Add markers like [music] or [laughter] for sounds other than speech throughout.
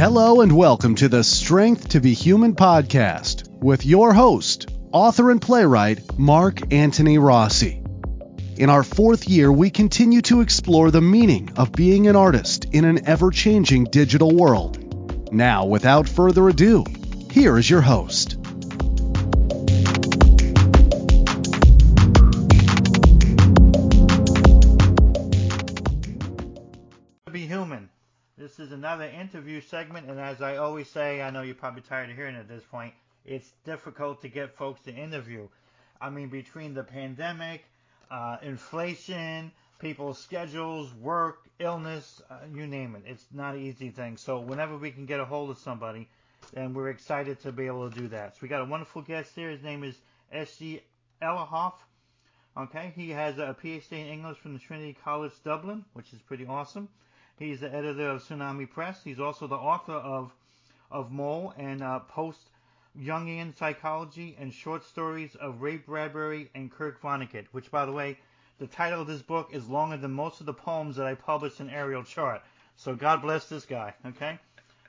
Hello and welcome to the Strength to Be Human podcast with your host, author and playwright Mark Antony Rossi. In our fourth year, we continue to explore the meaning of being an artist in an ever changing digital world. Now, without further ado, here is your host. Another interview segment, and as I always say, I know you're probably tired of hearing it at this point, it's difficult to get folks to interview. I mean, between the pandemic, uh, inflation, people's schedules, work, illness, uh, you name it, it's not an easy thing. So whenever we can get a hold of somebody, then we're excited to be able to do that. So we got a wonderful guest here. His name is S.G. Ellerhoff. Okay, he has a PhD in English from the Trinity College Dublin, which is pretty awesome. He's the editor of Tsunami Press. He's also the author of of Mole and uh, Post Jungian Psychology and short stories of Ray Bradbury and Kurt Vonnegut. Which, by the way, the title of this book is longer than most of the poems that I published in Ariel Chart. So God bless this guy. Okay.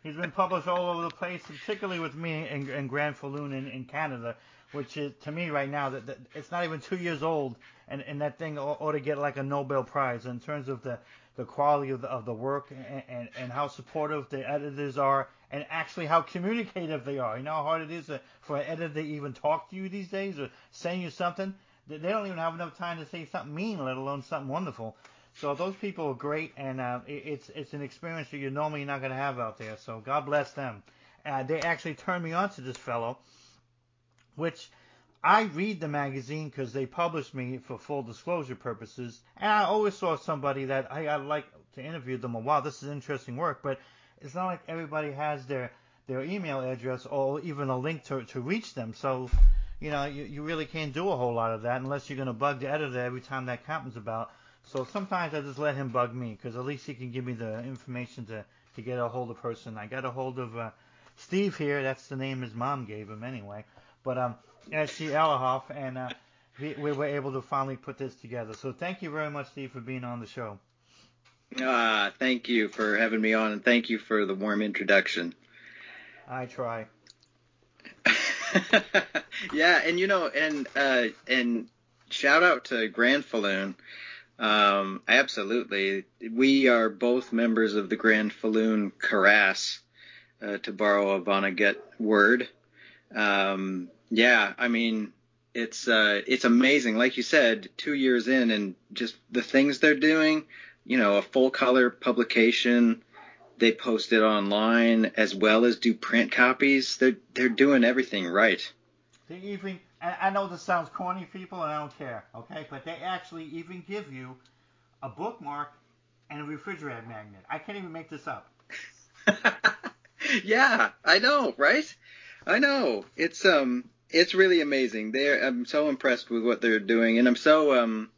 He's been published all over the place, particularly with me in, in Grand Falloon in, in Canada, which is to me right now that, that it's not even two years old, and, and that thing ought to get like a Nobel Prize in terms of the the quality of the, of the work and, and, and how supportive the editors are and actually how communicative they are. You know how hard it is for an editor to even talk to you these days or send you something? They they don't even have enough time to say something mean, let alone something wonderful. So those people are great, and uh, it's it's an experience that you're normally not going to have out there. So God bless them. Uh, they actually turned me on to this fellow, which I read the magazine because they published me for full disclosure purposes, and I always saw somebody that I'd like to interview them. Or, wow, this is interesting work, but it's not like everybody has their their email address or even a link to to reach them. So, you know, you, you really can't do a whole lot of that unless you're going to bug the editor every time that happens about. So sometimes I just let him bug me because at least he can give me the information to to get a hold of person. I got a hold of uh, Steve here. That's the name his mom gave him anyway. But um, S.G. Ellerhoff, and uh, we, we were able to finally put this together. So thank you very much, Steve, for being on the show. Ah, thank you for having me on, and thank you for the warm introduction. I try. [laughs] yeah, and you know, and uh, and shout out to Grand Falloon. Um, absolutely, we are both members of the Grand Falloon Karass, uh, to borrow a Vonnegut word. Um, yeah, I mean, it's uh, it's amazing. Like you said, two years in, and just the things they're doing. You know, a full color publication. They post it online as well as do print copies. They're they're doing everything right. They even, I know this sounds corny, people, and I don't care, okay? But they actually even give you a bookmark and a refrigerator magnet. I can't even make this up. [laughs] yeah, I know, right? I know. It's um it's really amazing. They're I'm so impressed with what they're doing and I'm so um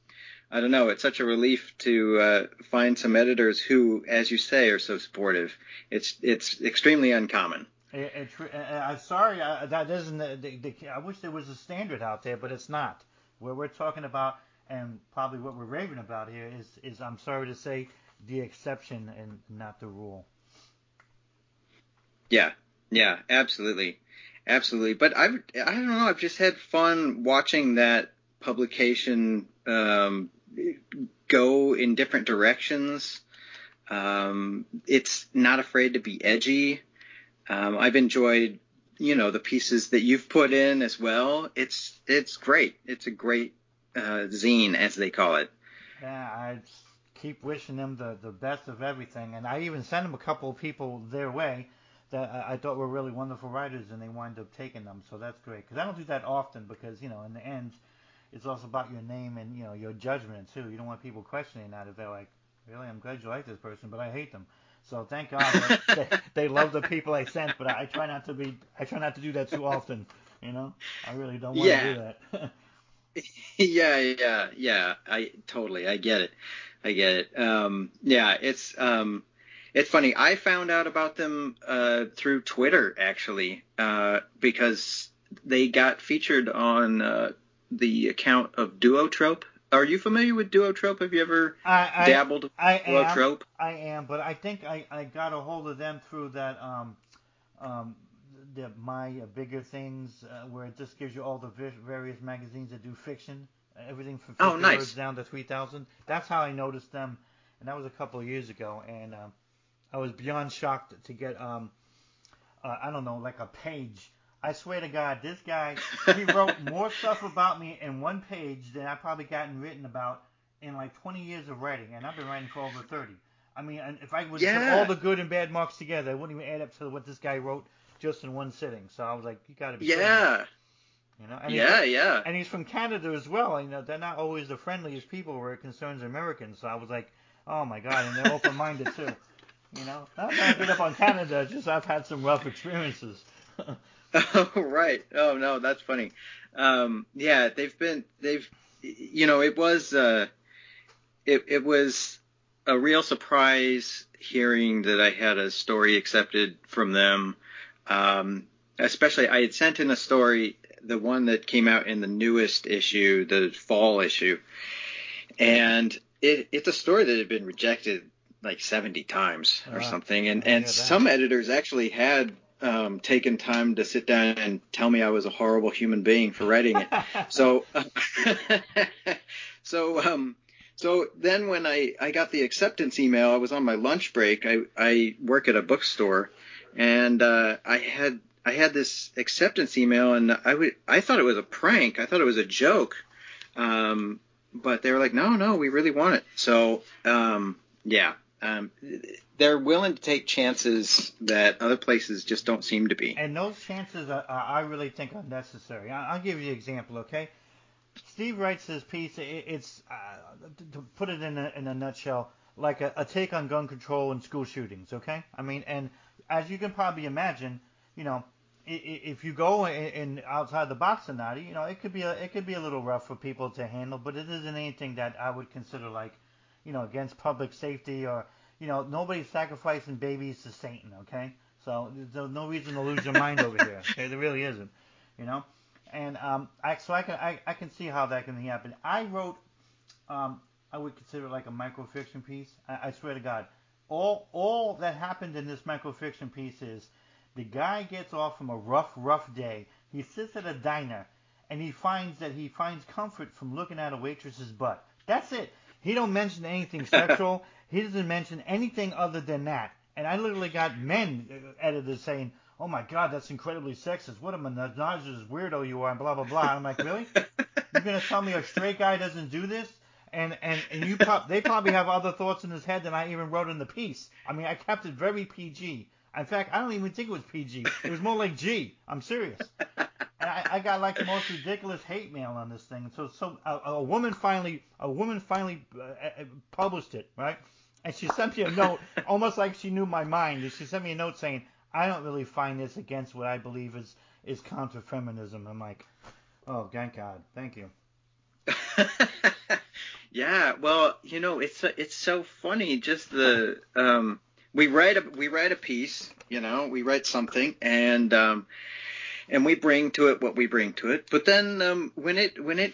I don't know, it's such a relief to uh, find some editors who, as you say, are so supportive. It's it's extremely uncommon. It, it, I'm sorry, uh, that isn't. The, the, the, I wish there was a standard out there, but it's not. Where we're talking about, and probably what we're raving about here is, is I'm sorry to say, the exception and not the rule. Yeah, yeah, absolutely, absolutely. But I've I don't know. I've just had fun watching that publication um, go in different directions. Um, it's not afraid to be edgy. Um, I've enjoyed, you know, the pieces that you've put in as well. It's it's great. It's a great uh, zine, as they call it. Yeah, I keep wishing them the, the best of everything, and I even sent them a couple of people their way that I thought were really wonderful writers, and they wind up taking them. So that's great because I don't do that often because you know in the end it's also about your name and you know your judgment too. You don't want people questioning that if they're like, really, I'm glad you like this person, but I hate them. So thank God [laughs] they, they love the people I sent, but I, I try not to be I try not to do that too often. You know, I really don't want Yeah. to do that. [laughs] yeah, yeah, yeah. I totally, I get it, I get it. Um, yeah, it's um, it's funny. I found out about them uh, through Twitter actually, uh, because they got featured on uh, the account of Duotrope are you familiar with Duotrope? Have you ever I, I, dabbled I am. Duotrope? I am, but I think I, I got a hold of them through that um um the my uh, bigger things uh, where it just gives you all the vi- various magazines that do fiction, everything from 50 Oh, nice. down to 3,000. That's how I noticed them, and that was a couple of years ago, and um, I was beyond shocked to get um uh, I don't know like a page. I swear to God, this guy he [laughs] wrote more stuff about me in one page than I probably gotten written about in like 20 years of writing, and I've been writing for over 30. I mean, if I would put all the good and bad marks together, it wouldn't even add up to what this guy wrote just in one sitting. So I was like, you got to be kidding me," Yeah, you know. And yeah, yeah. and he's from Canada as well. You know, they're not always the friendliest people where it concerns Americans. So I was like, oh my God, and they're open-minded too. [laughs] You know, not that I beat up on Canada, just I've had some rough experiences. [laughs] Oh right. Oh no, that's funny. Um, yeah, they've been they've you know it was uh, it it was a real surprise hearing that I had a story accepted from them. Um, especially I had sent in a story, the one that came out in the newest issue, the fall issue, and it, it's a story that had been rejected like 70 times or Ah, something, and and some editors actually had um, taken time to sit down and tell me I was a horrible human being for writing it. [laughs] so [laughs] so um so then when I I got the acceptance email, I was on my lunch break. I I work at a bookstore, and uh, I had I had this acceptance email, and I would I thought it was a prank. I thought it was a joke. Um, but they were like, no, no, we really want it. So um, yeah. Um, they're willing to take chances that other places just don't seem to be. And those chances, are, I really think are necessary. I, I'll give you an example, okay? Steve writes this piece. It, it's uh, to- put it in a, in a nutshell, like a, a take on gun control and school shootings, okay? I mean, and as you can probably imagine, you know, if you go in, outside the box or not, you know, it could be a it could be a little rough for people to handle, but it isn't anything that I would consider like, you know, against public safety or you know, nobody's sacrificing babies to Satan, okay? So there's no- reason to lose your mind over here. [laughs] Okay, there really isn't, you know. And um, I, so I can I, I can see how that can happen. I wrote, um, I would consider it like a microfiction piece. I, I swear to God, all all that happened in this microfiction piece is the guy gets off from a rough rough day. He sits at a diner, and he finds that he finds comfort from looking at a waitress's butt. That's it. He don't mention anything sexual. [laughs] he doesn't mention anything other than that. And I literally got men uh, editors saying, "Oh my God, that's incredibly sexist. What a monogamous weirdo you are," and blah blah blah. I'm like, really? You're gonna tell me a straight guy doesn't do this? And and and you prob- they probably have other thoughts in his head than I even wrote in the piece. I mean, I kept it very PG. In fact, I don't even think it was PG. It was more like G. I'm serious. And I, I got like the most ridiculous hate mail on this thing. So so a, a woman finally a woman finally uh, uh, published it, right? And she sent me a note, [laughs] almost like she knew my mind. She sent me a note saying, "I don't really find this against what I believe is is counter feminism." I'm like, "Oh, thank God, thank you." [laughs] yeah, well, you know, it's it's so funny. Just the um, we write a we write a piece, you know, we write something, and um, and we bring to it what we bring to it. But then um, when it when it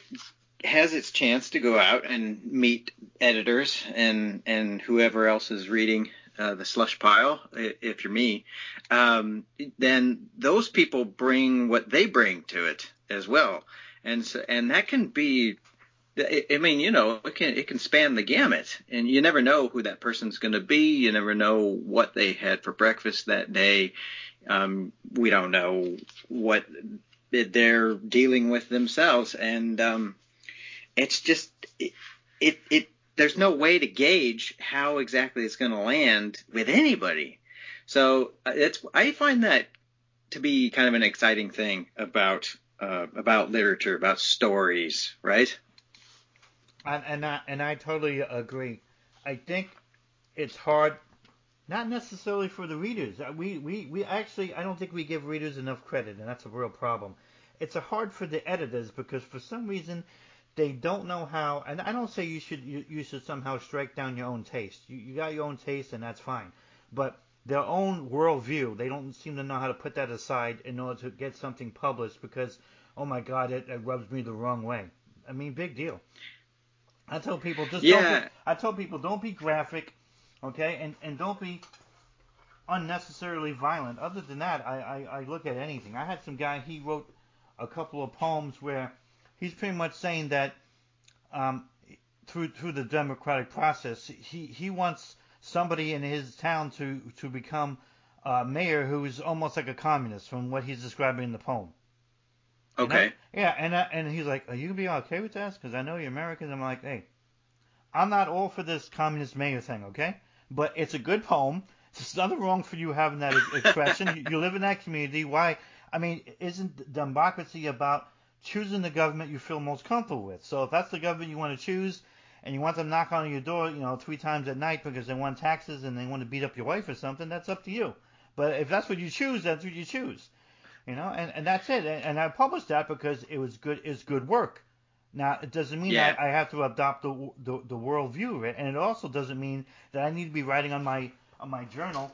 has its chance to go out and meet editors and and whoever else is reading uh, the slush pile, if you're me, um, then those people bring what they bring to it as well, and so and that can be. I mean, you know, it can it can span the gamut, and you never know who that person's going to be. You never know what they had for breakfast that day. Um, we don't know what they're dealing with themselves, and um, it's just it, it it there's no way to gauge how exactly it's going to land with anybody. So uh, it's I find that to be kind of an exciting thing about uh, about literature, about stories, right? And and I, and I totally agree. I think it's hard, not necessarily for the readers. Uh, We we we actually I don't think we give readers enough credit, and that's a real problem. It's a hard for the editors because for some reason they don't know how. And I don't say you should you, you should somehow strike down your own taste. You you got your own taste, and that's fine. But their own worldview, they don't seem to know how to put that aside in order to get something published because oh my God, it, it rubs me the wrong way. I mean, big deal. I told people just Yeah. don't be, I told people don't be graphic, okay, and and don't be unnecessarily violent. Other than that, I, I I look at anything. I had some guy he wrote a couple of poems where he's pretty much saying that um through through the democratic process he he wants somebody in his town to to become a mayor who's almost like a communist from what he's describing in the poem. You know? Okay. Yeah, and uh, and he's like, "Are you gonna be okay with this? Because I know you're American." I'm like, "Hey, I'm not all for this communist mayor thing, okay? But it's a good poem. There's nothing wrong for you having that expression. you, [laughs] you live in that community. Why? I mean, isn't democracy about choosing the government you feel most comfortable with? So if that's the government you want to choose, and you want them knocking on your door, you know, three times at night because they want taxes and they want to beat up your wife or something, that's up to you. But if that's what you choose, that's what you choose. You know, and, and that's it. And, and I published that because it was good. It's good work. Now it doesn't mean Yeah. I, I have to adopt the, the the world view of it, and it also doesn't mean that I need to be writing on my on my journal.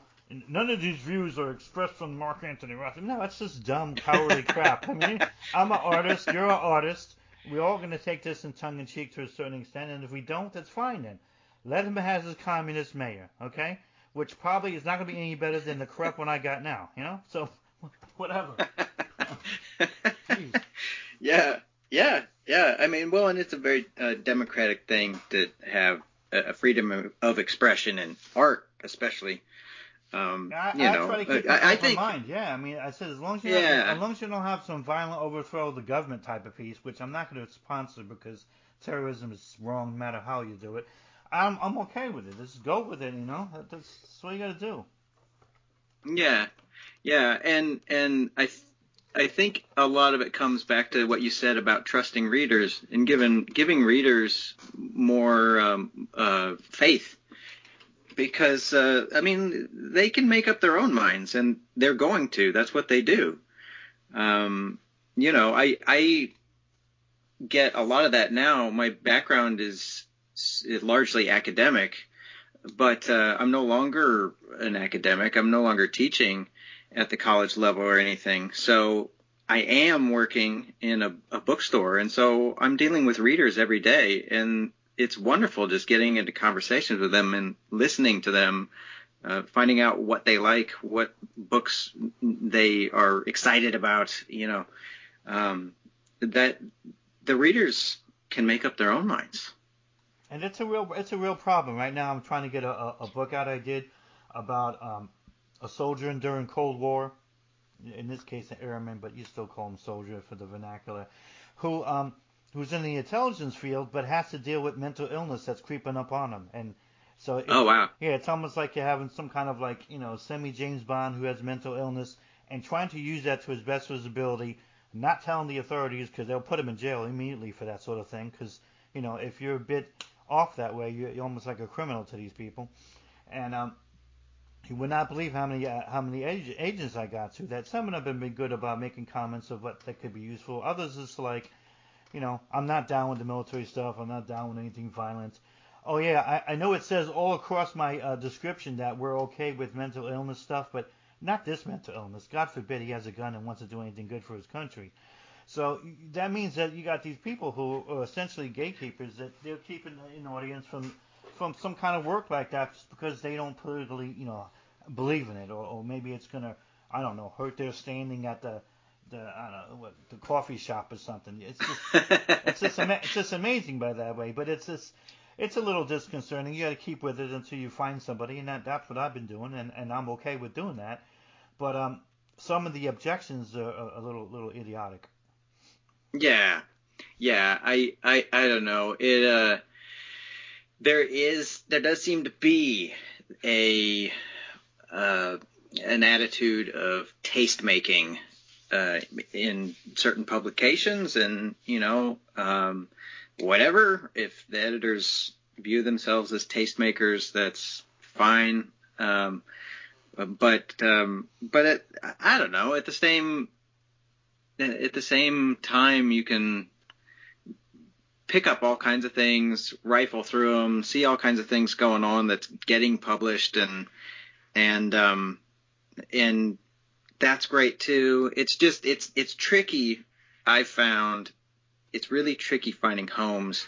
None of these views are expressed from Mark Antony Rossi. No, that's just dumb, cowardly [laughs] crap. I mean, I'm an artist. You're an artist. We're all going to take this in tongue in cheek to a certain extent, and if we don't, that's fine then. Let him have his communist mayor, okay? Which probably is not going to be any better than the corrupt one I got now, you know? So, [laughs] whatever. [laughs] Yeah, yeah, yeah. I mean, well, and it's a very uh, democratic thing to have a, freedom of, expression and art, especially. Um, I, you I know, try to keep I, I think, mind. Yeah, I mean, I said as long as you Yeah. have, as long as you don't have some violent overthrow of the government type of piece, which I'm not going to sponsor because terrorism is wrong no matter how you do it. I'm I'm okay with it. Just go with it. You know, that's, that's what you got to do. yeah, yeah, and and I. I think a lot of it comes back to what you said about trusting readers and giving giving readers more um, uh, faith because uh, I mean they can make up their own minds and they're going to. That's what they do. Um, you know, I I get a lot of that now. My background is, is largely academic, but uh, I'm no longer an academic. I'm no longer teaching at the college level or anything. So I am working in a, a bookstore, and so I'm dealing with readers every day, and it's wonderful just getting into conversations with them and listening to them, uh, finding out what they like, what books they are excited about. You know, um, that the readers can make up their own minds. And it's a real it's a real problem right now. I'm trying to get a, a, book out I did about um, a soldier during Cold War. In this case, an airman, but you still call him soldier for the vernacular, who um, who's in the intelligence field but has to deal with mental illness that's creeping up on him. And so Oh wow! yeah, it's almost like you're having some kind of like you know semi James Bond who has mental illness and trying to use that to his best of his ability, not telling the authorities because they'll put him in jail immediately for that sort of thing. Because you know if you're a bit off that way, you're, you're almost like a criminal to these people. And um, you would not believe how many uh, how many ag- agents I got to. That some of them have been good about making comments of what that could be useful. Others is like, you know, I'm not down with the military stuff. I'm not down with anything violent. Oh yeah, I, I know it says all across my uh, description that we're okay with mental illness stuff, but not this mental illness. God forbid he has a gun and wants to do anything good for his country. So that means that you got these people who are essentially gatekeepers that they're keeping an audience from from some kind of work like that just because they don't politically, you know, believe in it, or, or maybe it's gonna, I don't know, hurt their standing at the the I don't know what the coffee shop or something. It's just [laughs] it's just ama- it's just amazing by that way, but it's just it's a little disconcerting. You got to keep with it until you find somebody, and that that's what I've been doing, and, and I'm okay with doing that. But um, some of the objections are a, a little little idiotic. Yeah, yeah. I, I, I don't know. It, uh, there is, there does seem to be a, uh, an attitude of taste making, uh, in certain publications and, you know, um, whatever. If the editors view themselves as tastemakers, that's fine. Um, but, um, but it, I don't know. At the same, at the same time, you can pick up all kinds of things, rifle through them, see all kinds of things going on that's getting published, and and um, and that's great too. It's just it's it's tricky. I found it's really tricky finding homes.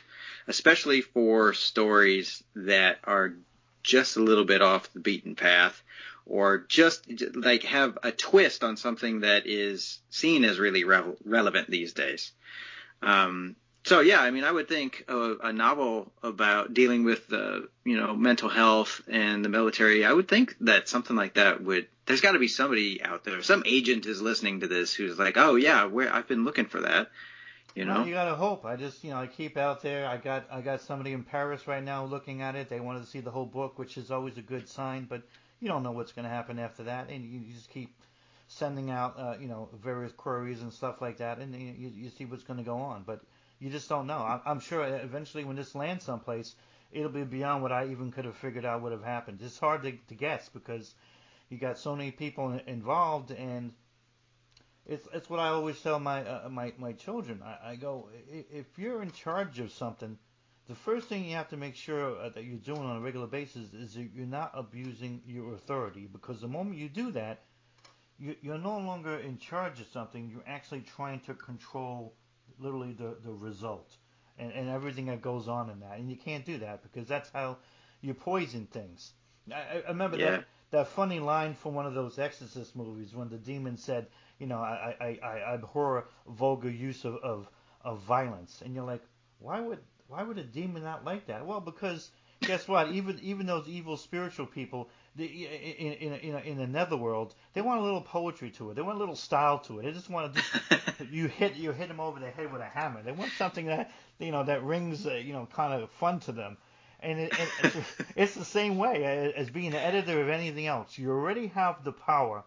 especially for stories that are just a little bit off the beaten path or just like have a twist on something that is seen as really re- relevant these days. Um, so yeah, I mean, I would think a, a novel about dealing with the you know mental health and the military. I would think that something like that would. There's got to be somebody out there. Some agent is listening to this who's like, oh yeah, where I've been looking for that. You know. Well, you gotta hope. I just you know I keep out there. I got I got somebody in Paris right now looking at it. They wanted to see the whole book, which is always a good sign. But you don't know what's going to happen after that, and you, you just keep sending out uh, you know various queries and stuff like that, and you, you see what's going to go on. But you just don't know. I'm, I'm sure eventually when this lands someplace, it'll be beyond what I even could have figured out would have happened. It's hard to, to guess because you got so many people involved, and it's it's what I always tell my uh, my my children. I, I go, if you're in charge of something, the first thing you have to make sure uh, that you're doing on a regular basis is that you're not abusing your authority. Because the moment you do that, you, you're no longer in charge of something. You're actually trying to control literally the, the result and, and everything that goes on in that. And you can't do that because that's how you poison things. I, I remember yeah. that that funny line from one of those Exorcist movies when the demon said, you know, I I, I abhor vulgar use of, of of violence, and you're like, why would why would a demon not like that? Well, because guess what? Even even those evil spiritual people, in in in, in the netherworld, they want a little poetry to it. They want a little style to it. They just want to just [laughs] you hit you hit them over the head with a hammer. They want something that you know that rings uh, you know kind of fun to them. And it, it, it's, [laughs] it's the same way as being an editor of anything else. You already have the power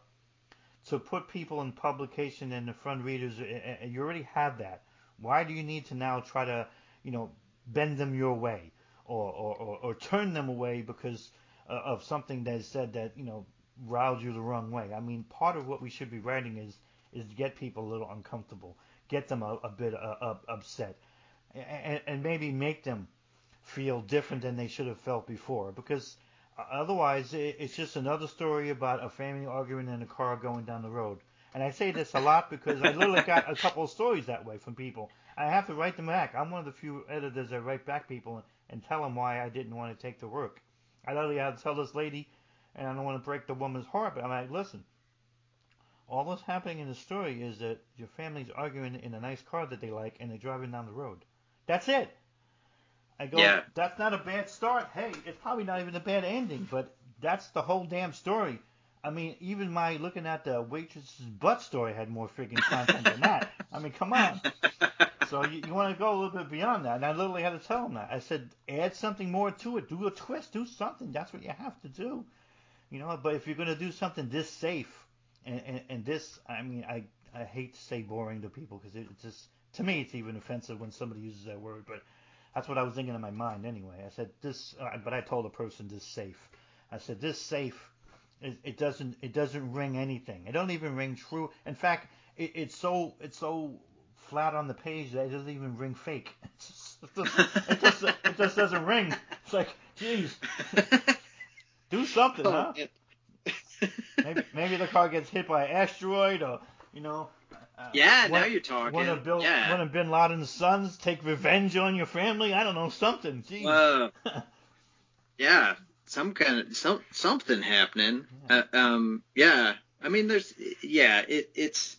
to put people in publication and the front readers. and You already have that. Why do you need to now try to, you know, bend them your way or, or, or, or turn them away because uh, of something that is said that you know riled you the wrong way. I mean, part of what we should be writing is is get people a little uncomfortable, get them a, a bit uh, uh, upset, and, and maybe make them feel different than they should have felt before. Because uh, otherwise, it's just another story about a family arguing in a car going down the road. And I say this a lot because I literally [laughs] got a couple of stories that way from people. I have to write them back. I'm one of the few editors that write back people and tell them why I didn't want to take the work. I literally had to tell this lady, and I don't want to break the woman's heart, but I'm like, listen, all that's happening in the story is that your family's arguing in a nice car that they like, and they're driving down the road. That's it. I go, yeah. that's not a bad start. Hey, it's probably not even a bad ending, but that's the whole damn story. I mean, even my looking at the waitress's butt story had more freaking content than that. I mean, come on. [laughs] So you, you want to go a little bit beyond that. And I literally had to tell him that. I said, add something more to it. Do a twist. Do something. That's what you have to do. You know, but if you're going to do something this safe, and, and, and this, I mean, I, I hate to say boring to people because it, just, to me, it's even offensive when somebody uses that word. But that's what I was thinking in my mind anyway. I said this, uh, but I told the person this safe. I said this safe it, it doesn't it doesn't ring anything. It don't even ring true. In fact, it, it's so it's so flat on the page that it doesn't even ring fake. Just, [laughs] it, just, it, just, it just [laughs] doesn't ring. It's like, geez, [laughs] do something, huh? maybe maybe the car gets hit by an asteroid or you know. Uh, yeah, one, now you're talking. One of, Bill, yeah. one of Bin Laden's sons take revenge on your family. I don't know something. Jeez. Whoa. yeah, some kind of some something happening. Yeah. Uh, um, yeah. I mean, there's yeah, it, it's.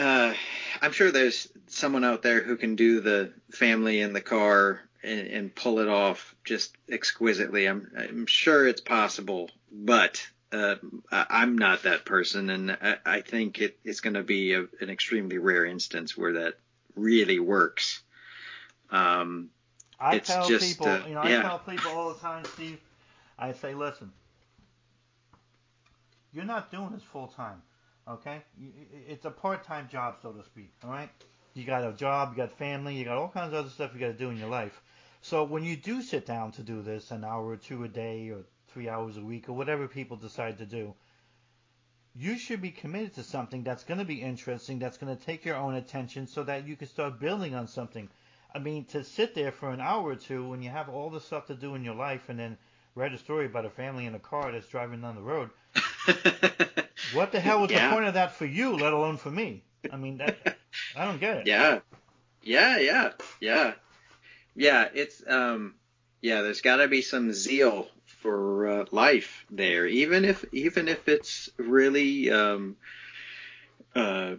Uh, I'm sure there's someone out there who can do the family in the car and, and pull it off just exquisitely. I'm I'm sure it's possible, but uh, I'm not that person, and I, I think it, it's going to be a, an extremely rare instance where that really works. Um, I it's tell just, people, uh, you know, yeah. I tell people all the time, Steve. I say, listen, you're not doing this full time, okay? It's a part-time job, so to speak. All right? You got a job, you got family, you got all kinds of other stuff you got to do in your life. So when you do sit down to do this, an hour or two a day, or three hours a week, or whatever people decide to do, you should be committed to something that's going to be interesting, that's going to take your own attention, so that you can start building on something. I mean, to sit there for an hour or two when you have all the stuff to do in your life and then write a story about a family in a car that's driving down the road. [laughs] what the hell was yeah. the point of that for you, let alone for me? I mean, that, I don't get it. Yeah, yeah, yeah, yeah. yeah, it's um, yeah. There's got to be some zeal for uh, life there, even if even if it's really um, uh,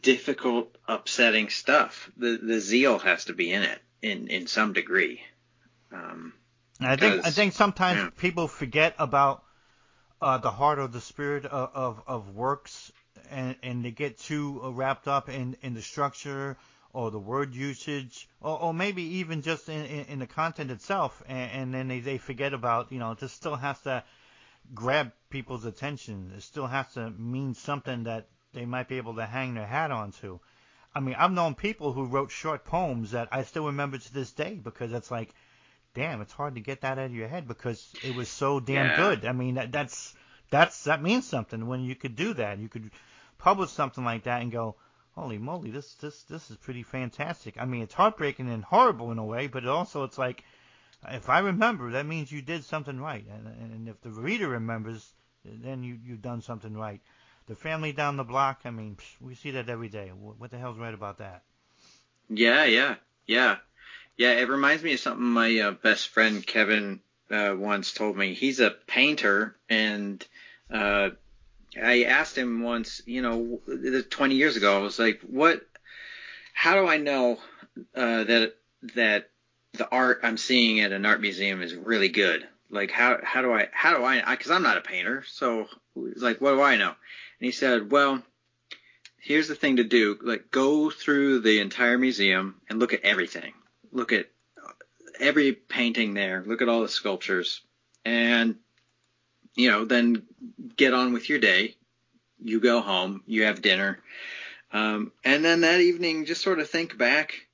difficult, upsetting stuff. The the zeal has to be in it in in some degree. Um, I think I think sometimes yeah. people forget about uh, the heart or the spirit of, of, of works, and, and they get too wrapped up in, in the structure or the word usage, or, or maybe even just in, in, in the content itself, and, and then they, they forget about, you know, this still has to grab people's attention. It still has to mean something that they might be able to hang their hat onto. I mean, I've known people who wrote short poems that I still remember to this day because it's like, damn, it's hard to get that out of your head because it was so damn yeah. good. I mean, that, that's that's that means something when you could do that. You could publish something like that and go, holy moly, this this this is pretty fantastic. I mean, it's heartbreaking and horrible in a way, but also it's like, if I remember, that means you did something right, and and if the reader remembers, then you you've done something right. The family down the block, I mean, we see that every day. What the hell's right about that? Yeah, yeah, yeah, yeah. It reminds me of something my uh, best friend Kevin uh, once told me. He's a painter, and uh, I asked him once, you know, 20 years ago, I was like, what, how do I know uh, that that the art I'm seeing at an art museum is really good? Like, how how do I how do I? Because I'm not a painter, so like, what do I know? And he said, well, here's the thing to do. Like, go through the entire museum and look at everything. Look at every painting there. Look at all the sculptures, and you know, then get on with your day. You go home, you have dinner, um, and then that evening, just sort of think back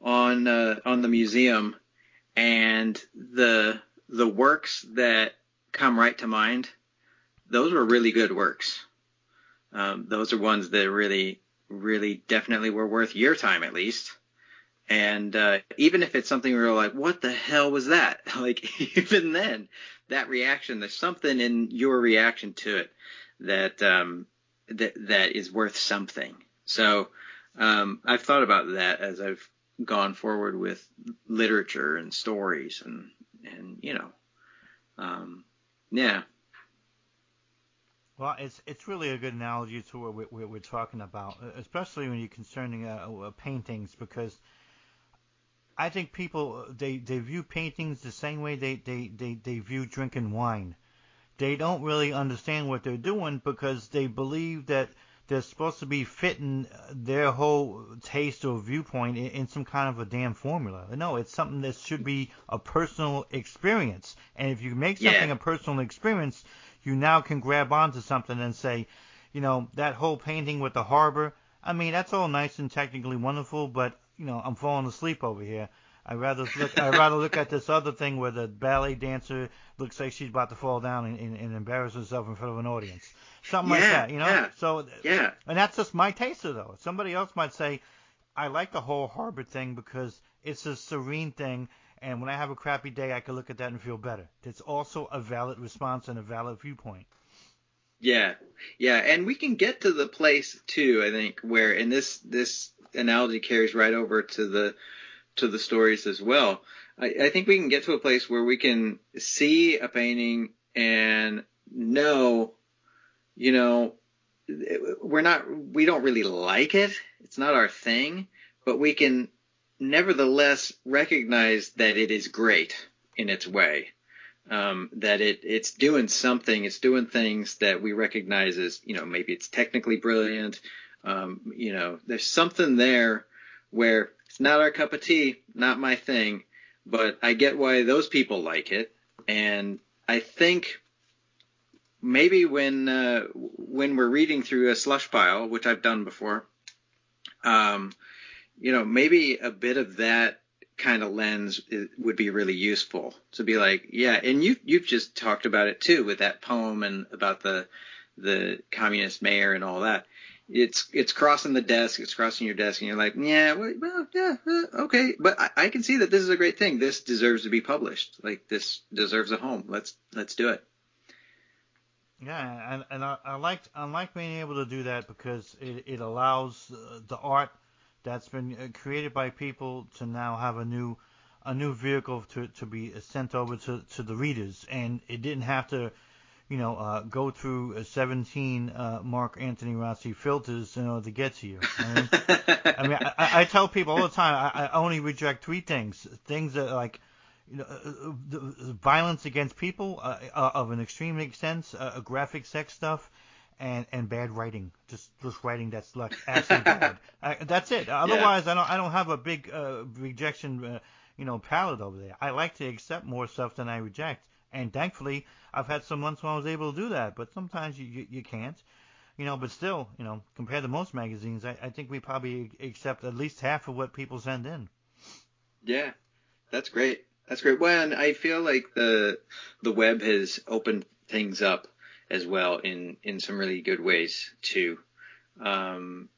on uh, on the museum and the the works that come right to mind. Those were really good works. Um, those are ones that really, really, definitely were worth your time at least. And uh, even if it's something where you're like, what the hell was that? [laughs] Like even then, that reaction, there's something in your reaction to it that um, that that is worth something. So um, I've thought about that as I've gone forward with literature and stories and and you know, um, yeah. Well, it's it's really a good analogy to what we're, we're talking about, especially when you're concerning uh, uh, paintings, because I think people uh, they, they view paintings the same way they, they, they, they view drinking wine. They don't really understand what they're doing because they believe that they're supposed to be fitting uh, their whole taste or viewpoint in, in some kind of a damn formula. No, it's something that should be a personal experience. And if you make something yeah. a personal experience, you now can grab onto something and say, you know, that whole painting with the harbor. I mean, that's all nice and technically wonderful, but you know, I'm falling asleep over here. I rather look. I rather look at this other thing where the ballet dancer looks like she's about to fall down and, and, and embarrass herself in front of an audience. Something yeah, like that, you know. Yeah, so yeah, and that's just my taste though. Somebody else might say, I like the whole harbor thing because it's a serene thing, and when I have a crappy day, I can look at that and feel better. It's also a valid response and a valid viewpoint. Yeah, yeah, and we can get to the place too. I think where, and this this analogy carries right over to the to the stories as well. I, I think we can get to a place where we can see a painting and know, you know, we're not, we don't really like it. It's not our thing, but we can nevertheless recognize that it is great in its way. Um, that it it's doing something, it's doing things that we recognize as, you know, maybe it's technically brilliant. Um, you know, there's something there where it's not our cup of tea, not my thing, but I get why those people like it, and I think maybe when uh, when we're reading through a slush pile, which I've done before, um, you know, maybe a bit of that kind of lens would be really useful to be like, yeah, and you you've just talked about it too with that poem and about the the communist mayor and all that it's it's crossing the desk, it's crossing your desk, and you're like, yeah, well, yeah, uh, okay, but I, I, can see that this is a great thing. This deserves to be published. Like this deserves a home. Let's let's do it. Yeah, and, and I, I like I like being able to do that because it, it allows uh, the art that's been uh, created by people to now have a new a new vehicle to to be sent over to to the readers, and it didn't have to you know, uh, go through 17 uh, Mark Antony Rossi filters in order to get to you. I mean, I, mean I, I, tell people all the time I, I only reject three things: things that like, you know, uh, the violence against people uh, uh, of an extreme extent, uh, graphic sex stuff, and and bad writing. Just just writing that's like [laughs] absolutely bad. I, that's it. Otherwise, yeah. I don't I don't have a big uh, rejection. Uh, you know, palette over there. I like to accept more stuff than I reject and thankfully I've had some months when I was able to do that. But sometimes you you, you can't, you know. But still, you know, compared to most magazines, I, I think we probably accept at least half of what people send in. Yeah, that's great. That's great. Well, and I feel like the the web has opened things up as well in in some really good ways too. Um,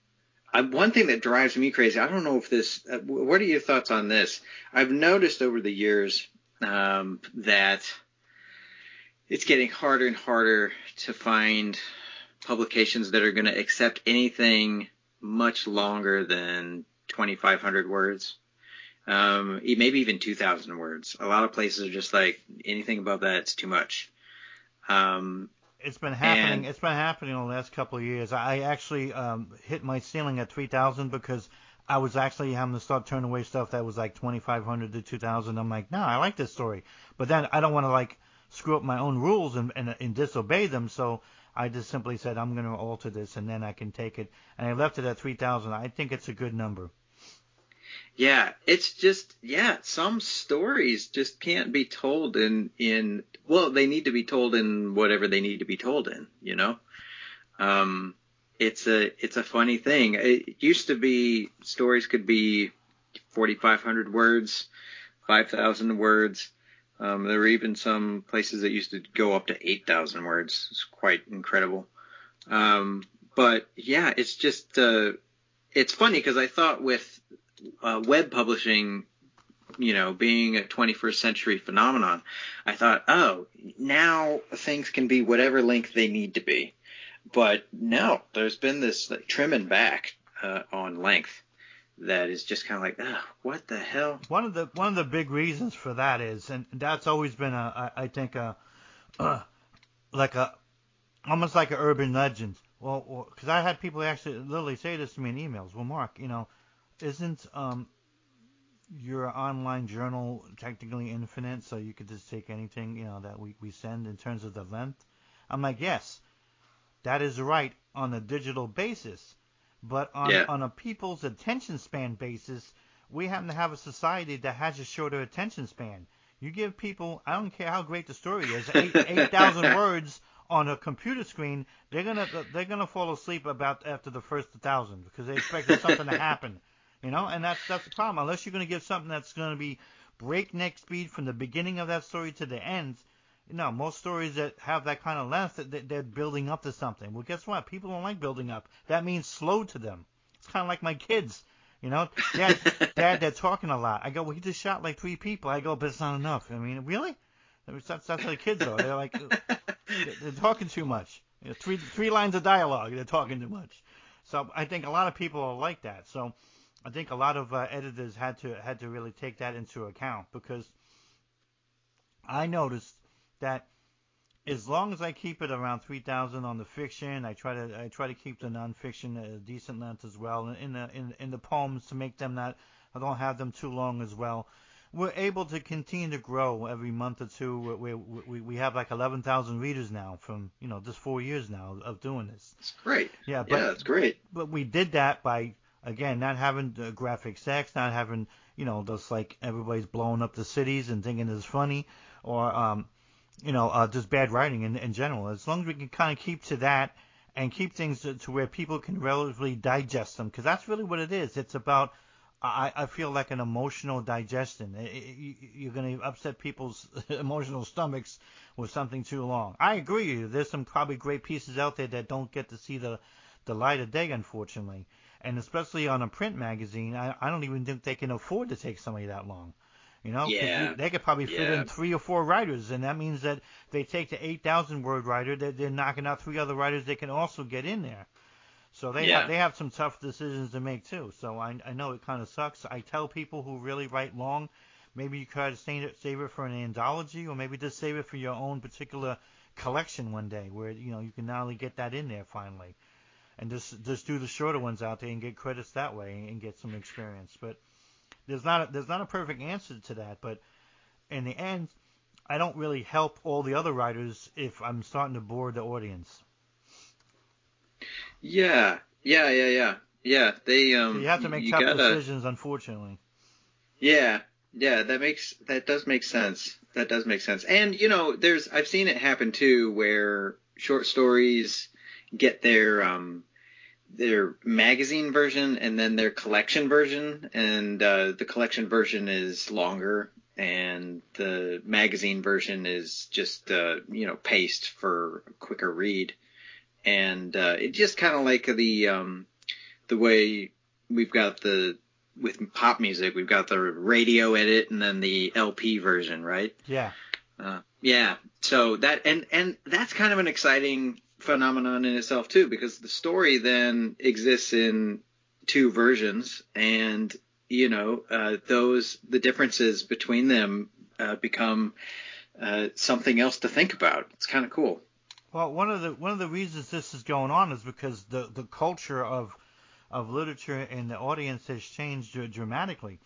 I, one thing that drives me crazy. I don't know if this. Uh, what are your thoughts on this? I've noticed over the years um, that it's getting harder and harder to find publications that are going to accept anything much longer than 2,500 words. Um, maybe even 2,000 words. A lot of places are just like anything above that's too much. Um, it's been happening. And, it's been happening in the last couple of years. I actually um, hit my ceiling at 3,000 because I was actually having to start turning away stuff that was like 2,500 to 2,000. I'm like, no, I like this story, but then I don't want to like screw up my own rules and, and, and disobey them. So I just simply said I'm going to alter this and then I can take it. And I left it at 3,000. I think it's a good number. Yeah, it's just yeah, some stories just can't be told in in well, they need to be told in whatever they need to be told in, you know. Um it's a it's a funny thing. It used to be stories could be 4500 words, 5000 words. Um, there were even some places that used to go up to 8,000 words. It's quite incredible. Um, but yeah, it's just, uh, it's funny because I thought with uh, web publishing, you know, being a 21st century phenomenon, I thought, oh, now things can be whatever length they need to be. But no, there's been this like, trimming back uh, on length that is just kind of like, oh, what the hell? One of the one of the big reasons for that is, and that's always been a, I, I think a, [clears throat] like a, almost like an urban legend. Well, because I had people actually literally say this to me in emails. Well, Mark, you know, isn't um your online journal technically infinite, so you could just take anything you know that we we send in terms of the length? I'm like, yes, that is right on a digital basis but on, yeah. on a people's attention span basis, we happen to have a society that has a shorter attention span. You give people, I don't care how great the story is, eight [laughs] eight thousand words on a computer screen, they're gonna they're gonna fall asleep about after the first thousand because they expected something to happen, you know, and that's that's the problem. Unless you're gonna give something that's gonna be breakneck speed from the beginning of that story to the end, no, most stories that have that kind of length, that they're building up to something. Well, guess what? People don't like building up. That means slow to them. It's kind of like my kids. You know, Dad, [laughs] Dad, they're talking a lot. I go, well, he just shot like three people. I go, but it's not enough. I mean, really? That's, that's how the kids are. They're like, they're talking too much. You know, three three lines of dialogue. They're talking too much. So I think a lot of people are like that. So I think a lot of uh, editors had to had to really take that into account because I noticed that as long as I keep it around 3,000 on the fiction, I try to I try to keep the nonfiction a decent length as well. In the in in the poems to make them not I don't have them too long as well. We're able to continue to grow every month or two. We we we have like 11,000 readers now from you know just four years now of doing this. It's great. Yeah, but, yeah, it's great. But we did that by again not having graphic sex, not having you know just like everybody's blowing up the cities and thinking it's funny, or um you know, uh, just bad writing in, in general. As long as we can kind of keep to that and keep things to, to where people can relatively digest them, because that's really what it is. It's about, I, I feel like an emotional digestion. It, it, you're going to upset people's [laughs] emotional stomachs with something too long. I agree. There's some probably great pieces out there that don't get to see the, the light of day, unfortunately. And especially on a print magazine, I, I don't even think they can afford to take somebody that long. You know, yeah. they could probably fit yeah. in three or four writers, and that means that they take the 8,000 word writer, they're, they're knocking out three other writers they can also get in there. So they yeah. have, they have some tough decisions to make too. So I I know it kind of sucks. I tell people who really write long, maybe you try to save it, save it for an anthology, or maybe just save it for your own particular collection one day, where you know you can not only get that in there finally, and just just do the shorter ones out there and get credits that way and get some experience. But there's not a, there's not a perfect answer to that, but in the end, I don't really help all the other writers if I'm starting to bore the audience. Yeah, yeah, yeah, yeah, yeah. They um. So you have to make tough gotta, decisions, unfortunately. Yeah, yeah, that makes that does make sense. That does make sense. And you know, there's I've seen it happen too, where short stories get their um their magazine version and then their collection version, and uh, the collection version is longer, and the magazine version is just uh, you know paced for a quicker read, and uh, it just kind of like the um, the way we've got the with pop music we've got the radio edit and then the LP version, right? Yeah. Uh, yeah. So that and and that's kind of an exciting phenomenon in itself too, because the story then exists in two versions, and you know uh, those the differences between them uh, become uh, something else to think about. It's kind of cool. Well, one of the one of the reasons this is going on is because the the culture of of literature and the audience has changed dramatically.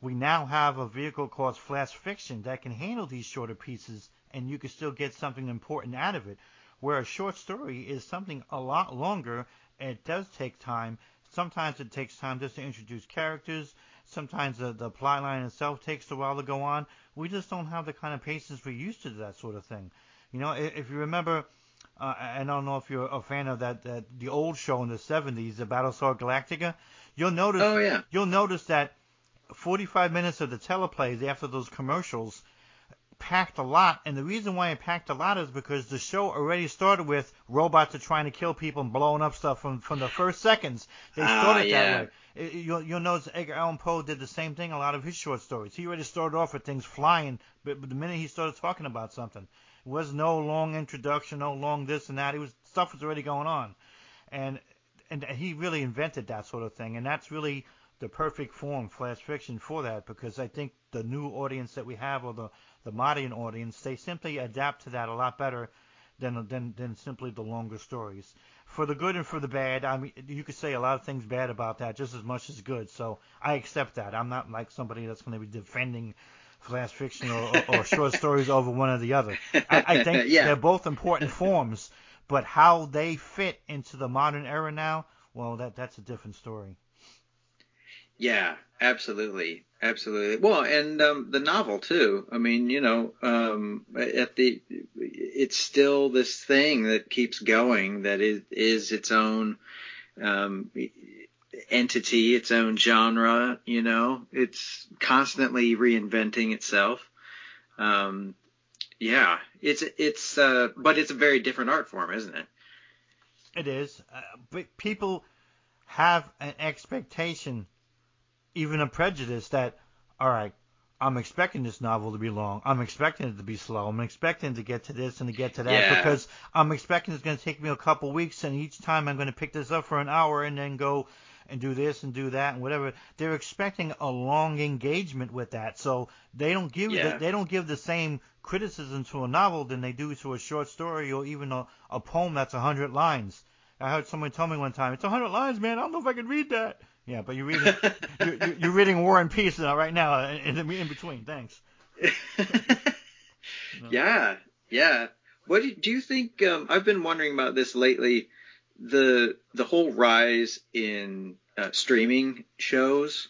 We now have a vehicle called flash fiction that can handle these shorter pieces, and you can still get something important out of it where a short story is something a lot longer and it does take time. Sometimes it takes time just to introduce characters. Sometimes the, the plot line itself takes a while to go on. We just don't have the kind of patience we're used to that sort of thing. You know, if, if you remember, uh, I don't know if you're a fan of that, that the old show in the 70s, the Battlestar Galactica. You'll notice. Oh yeah. You'll notice that 45 minutes of the teleplays after those commercials packed a lot, and the reason why it packed a lot is because the show already started with robots are trying to kill people and blowing up stuff from from the first seconds. They ah, started uh, yeah. that way. It, you'll, you'll notice Edgar Allan Poe did the same thing. A lot of his short stories. He already started off with things flying, but, but the minute he started talking about something, it was no long introduction, no long this and that. It was stuff was already going on, and and he really invented that sort of thing, and that's really the perfect form, flash fiction, for that because I think the new audience that we have, or the the modern audience, they simply adapt to that a lot better than than than simply the longer stories. For the good and for the bad, I mean, you could say a lot of things bad about that just as much as good. So I accept that. I'm not like somebody that's going to be defending flash fiction or, or, or short [laughs] stories over one or the other. I, I think [laughs] yeah. they're both important forms, but how they fit into the modern era now, well, that that's a different story. Yeah, absolutely, absolutely. Well, and um, the novel too. I mean, you know, um, at the it's still this thing that keeps going. That is is its own um, entity, its own genre. You know, it's constantly reinventing itself. Um, yeah, it's it's uh, but it's a very different art form, isn't it? It is. Uh, but people have an expectation even a prejudice that, all right, I'm expecting this novel to be long. I'm expecting it to be slow. I'm expecting to get to this and to get to that yeah. because I'm expecting it's going to take me a couple weeks and each time I'm going to pick this up for an hour and then go and do this and do that and whatever. They're expecting a long engagement with that, so they don't give yeah. the, they don't give the same criticism to a novel than they do to a short story or even a, a poem that's a hundred lines. I heard someone tell me one time, it's a hundred lines, man. I don't know if I can read that. Yeah, but you're reading [laughs] you're, you're, reading War and Peace right now in, in between. Thanks. [laughs] Yeah, yeah. What do you, do you think? Um, I've been wondering about this lately. The the whole rise in uh, streaming shows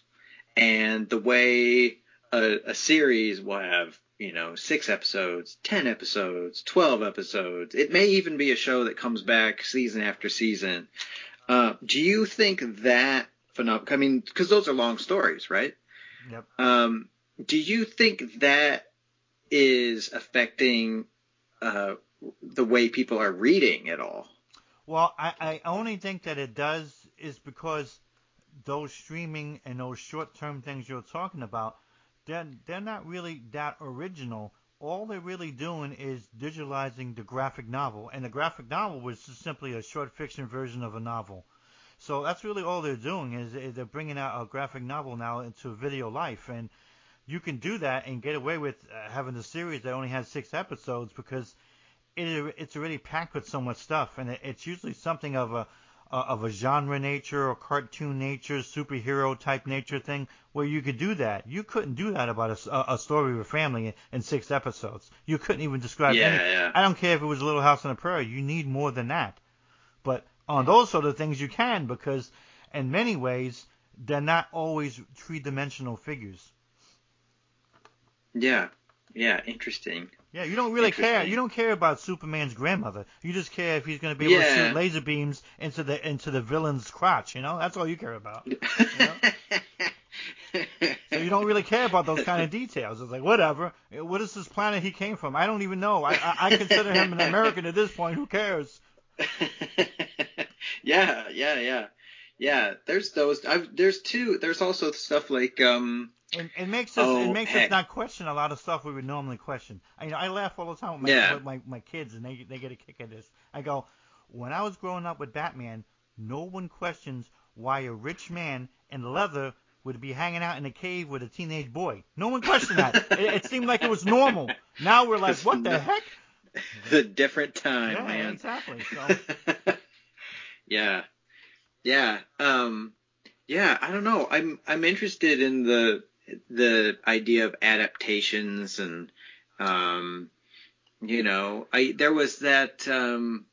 and the way a, a series will have you know six episodes, ten episodes, twelve episodes. It may even be a show that comes back season after season. Uh, do you think that phenomenal. I mean, because those are long stories, right? Yep. Um, do you think that is affecting uh, the way people are reading at all? Well, I, I only think that it does is because those streaming and those short-term things you're talking about, they're, they're not really that original. All they're really doing is digitalizing the graphic novel, and the graphic novel was just simply a short fiction version of a novel. So that's really all they're doing is, is they're bringing out a graphic novel now into video life, and you can do that and get away with uh, having a series that only has six episodes because it, it's already packed with so much stuff, and it's usually something of a of a genre nature or cartoon nature, superhero type nature thing where you could do that. You couldn't do that about a, a story of a family in, in six episodes. You couldn't even describe yeah, any. Yeah. I don't care if it was a Little House on the Prairie. You need more than that. But on those sort of things you can because in many ways they're not always three dimensional figures. Yeah. Yeah, interesting. Yeah, you don't really care. You don't care about Superman's grandmother. You just care if he's going to be able Yeah. to shoot laser beams into the into the villain's crotch. You know, that's all you care about. [laughs] So you don't really care about those kind of details. It's like whatever. What is this planet he came from? I don't even know. I I, I consider him an American at this point. Who cares? [laughs] yeah, yeah, yeah, yeah. There's those. I've, there's two. There's also stuff like um. It, it makes us Oh, it makes heck. us not question a lot of stuff we would normally question. I, you know, I laugh all the time with my, Yeah. with my my kids, and they they get a kick at this. I go, when I was growing up with Batman, no one questions why a rich man in leather would be hanging out in a cave with a teenage boy. No one questioned that. [laughs] it, it seemed like it was normal. Now we're like, what the heck? the [laughs] different time, Yeah, man. exactly. So [laughs] yeah, yeah, um, yeah. I don't know. I'm I'm interested in the the idea of adaptations and um, you know, I there was that um,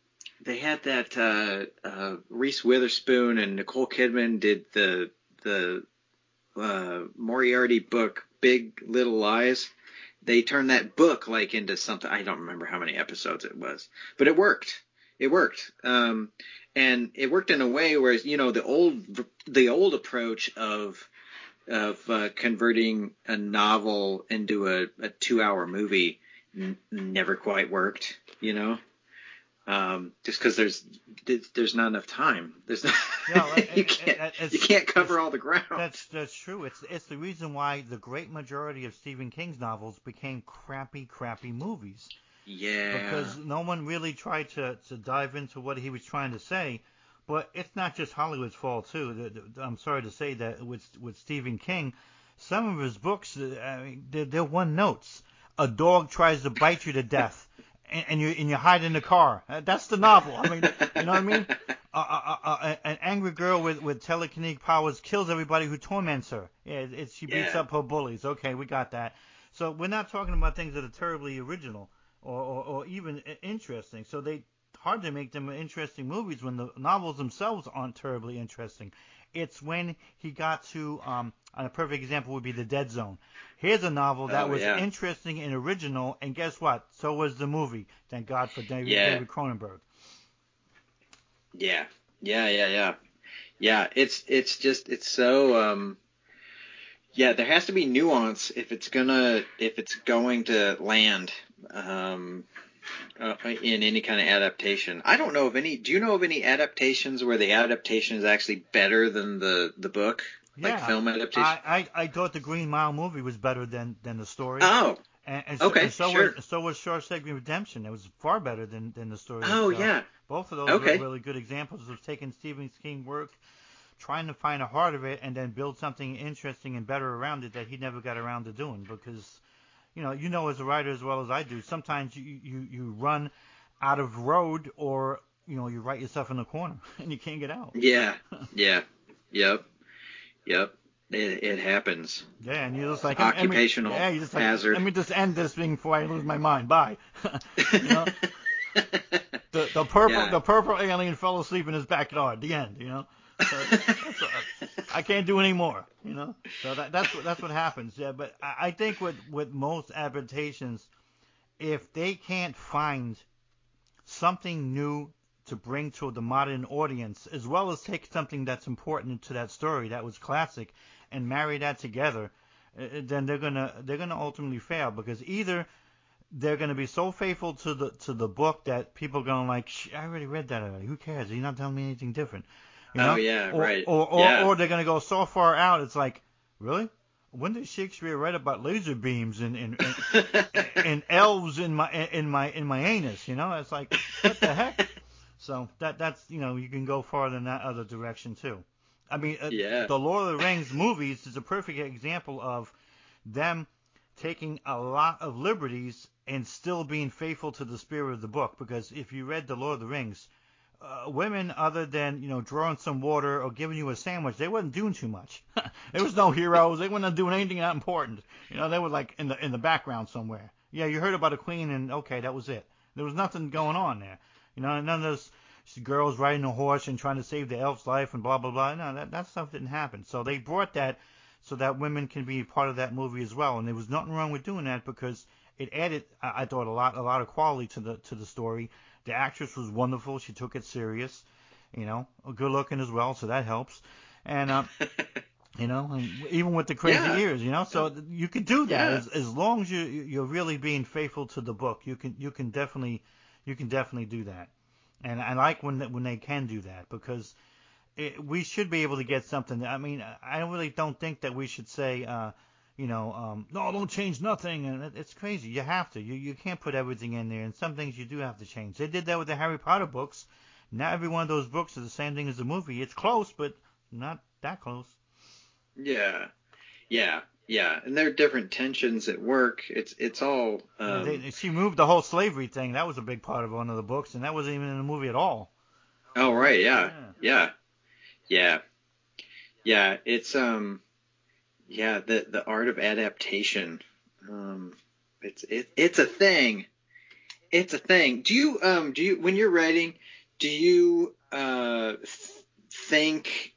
they had that uh, uh, Reese Witherspoon and Nicole Kidman did the the uh, Moriarty book Big Little Lies. They turned that book like into something. I don't remember how many episodes it was, but it worked. It worked. Um, and it worked in a way where you know the old the old approach of of uh, converting a novel into a, a two hour movie n- never quite worked. You know, um, just because there's there's not enough time. There's not, well, [laughs] you can't it- you can't cover all the ground. That's that's true. It's it's the reason why the great majority of Stephen King's novels became crappy, crappy movies yeah. because no one really tried to to dive into what he was trying to say. But it's not just Hollywood's fault too. I'm sorry to say that with with Stephen King, some of his books, uh, I mean, they're, they're one notes. A dog tries to bite you to death, and, you and you hide in the car. Uh, That's the novel. I mean, you know what I mean? uh, uh, uh, uh, an angry girl with, with telekinetic powers kills everybody who torments her. Yeah, it, it, she beats Yeah. up her bullies. Okay, we got that. So we're not talking about things that are terribly original or, or, or even interesting. So they hard to make them interesting movies when the novels themselves aren't terribly interesting. It's when he got to um, a perfect example would be The Dead Zone. Here's a novel that Oh, was yeah. interesting and original, and guess what? So was the movie. Thank God for David, Yeah. David Cronenberg. Yeah, yeah, yeah, yeah, yeah. It's it's just it's so um. Yeah, there has to be nuance if it's gonna if it's going to land um, uh, in any kind of adaptation. I don't know of any. Do you know of any adaptations where the adaptation is actually better than the the book, like Yeah. film adaptation? I, I, I thought the Green Mile movie was better than, than the story. oh, and, and so, okay, and so sure. was so was Shawshank Redemption. It was far better than, than the story. oh itself. yeah, Both of those Okay. were really good examples of taking Stephen King work, trying to find a heart of it, and then build something interesting and better around it that he never got around to doing. Because, you know, you know as a writer as well as I do, sometimes you you, you run out of road or you know you write yourself in a corner [laughs] and you can't get out. yeah, [laughs] yeah, yep, yep. It, it happens. Yeah, and you're just like I mean- Occupational yeah, you just like hazard. let me just end this thing before I lose my mind. Bye. [laughs] know, the the purple Yeah. the purple alien fell asleep in his backyard. The end. You know. So that's, I can't do any more. You know. So that, that's what that's what happens. Yeah, but I, I think with with most adaptations, if they can't find something new to bring to the modern audience, as well as take something that's important to that story that was classic, and marry that together, uh, then they're gonna they're gonna ultimately fail because either they're gonna be so faithful to the to the book that people are gonna like, I already read that already. Who cares? You're not telling me anything different. You know? Oh, yeah, or, right. Or or, Yeah. or they're gonna go so far out. It's like, really? When did Shakespeare write about laser beams and and, and, [laughs] and elves in my in my in my anus? You know, it's like what the heck. [laughs] So that that's you know you can go farther in that other direction too. I mean, uh, Yeah. the Lord of the Rings movies is a perfect example of them taking a lot of liberties and still being faithful to the spirit of the book. Because if you read The Lord of the Rings, uh, women, other than you know drawing some water or giving you a sandwich, they wasn't doing too much. [laughs] there was no heroes. They weren't doing anything that important. You know, they were like in the in the background somewhere. Yeah, you heard about a queen, and okay, that was it. There was nothing going on there. You know, none of those girls riding a horse and trying to save the elf's life and blah blah blah. No, that that stuff didn't happen. So they brought that so that women can be part of that movie as well. And there was nothing wrong with doing that because it added, I, I thought, a lot a lot of quality to the to the story. The actress was wonderful. She took it serious. You know, good looking as well, so that helps. And uh, [laughs] you know, even with the crazy yeah. ears, you know, so you could do that yeah. as, as long as you you're really being faithful to the book. You can you can definitely you can definitely do that. And I like when when they can do that because it, we should be able to get something. I mean, I really don't think that we should say, uh, you know, um, no, don't change nothing. And it, it's crazy. You have to. You you can't put everything in there, and some things you do have to change. They did that with the Harry Potter books. Not every one of those books is the same thing as the movie. It's close, but not that close. Yeah, yeah, yeah. And there are different tensions at work. It's it's all. Um... They, she moved the whole slavery thing. That was a big part of one of the books, and that wasn't even in the movie at all. Oh right, yeah, yeah, yeah, yeah. yeah it's um yeah, the the art of adaptation. Um, it's it, it's a thing. It's a thing. Do you um do you when you're writing, do you uh think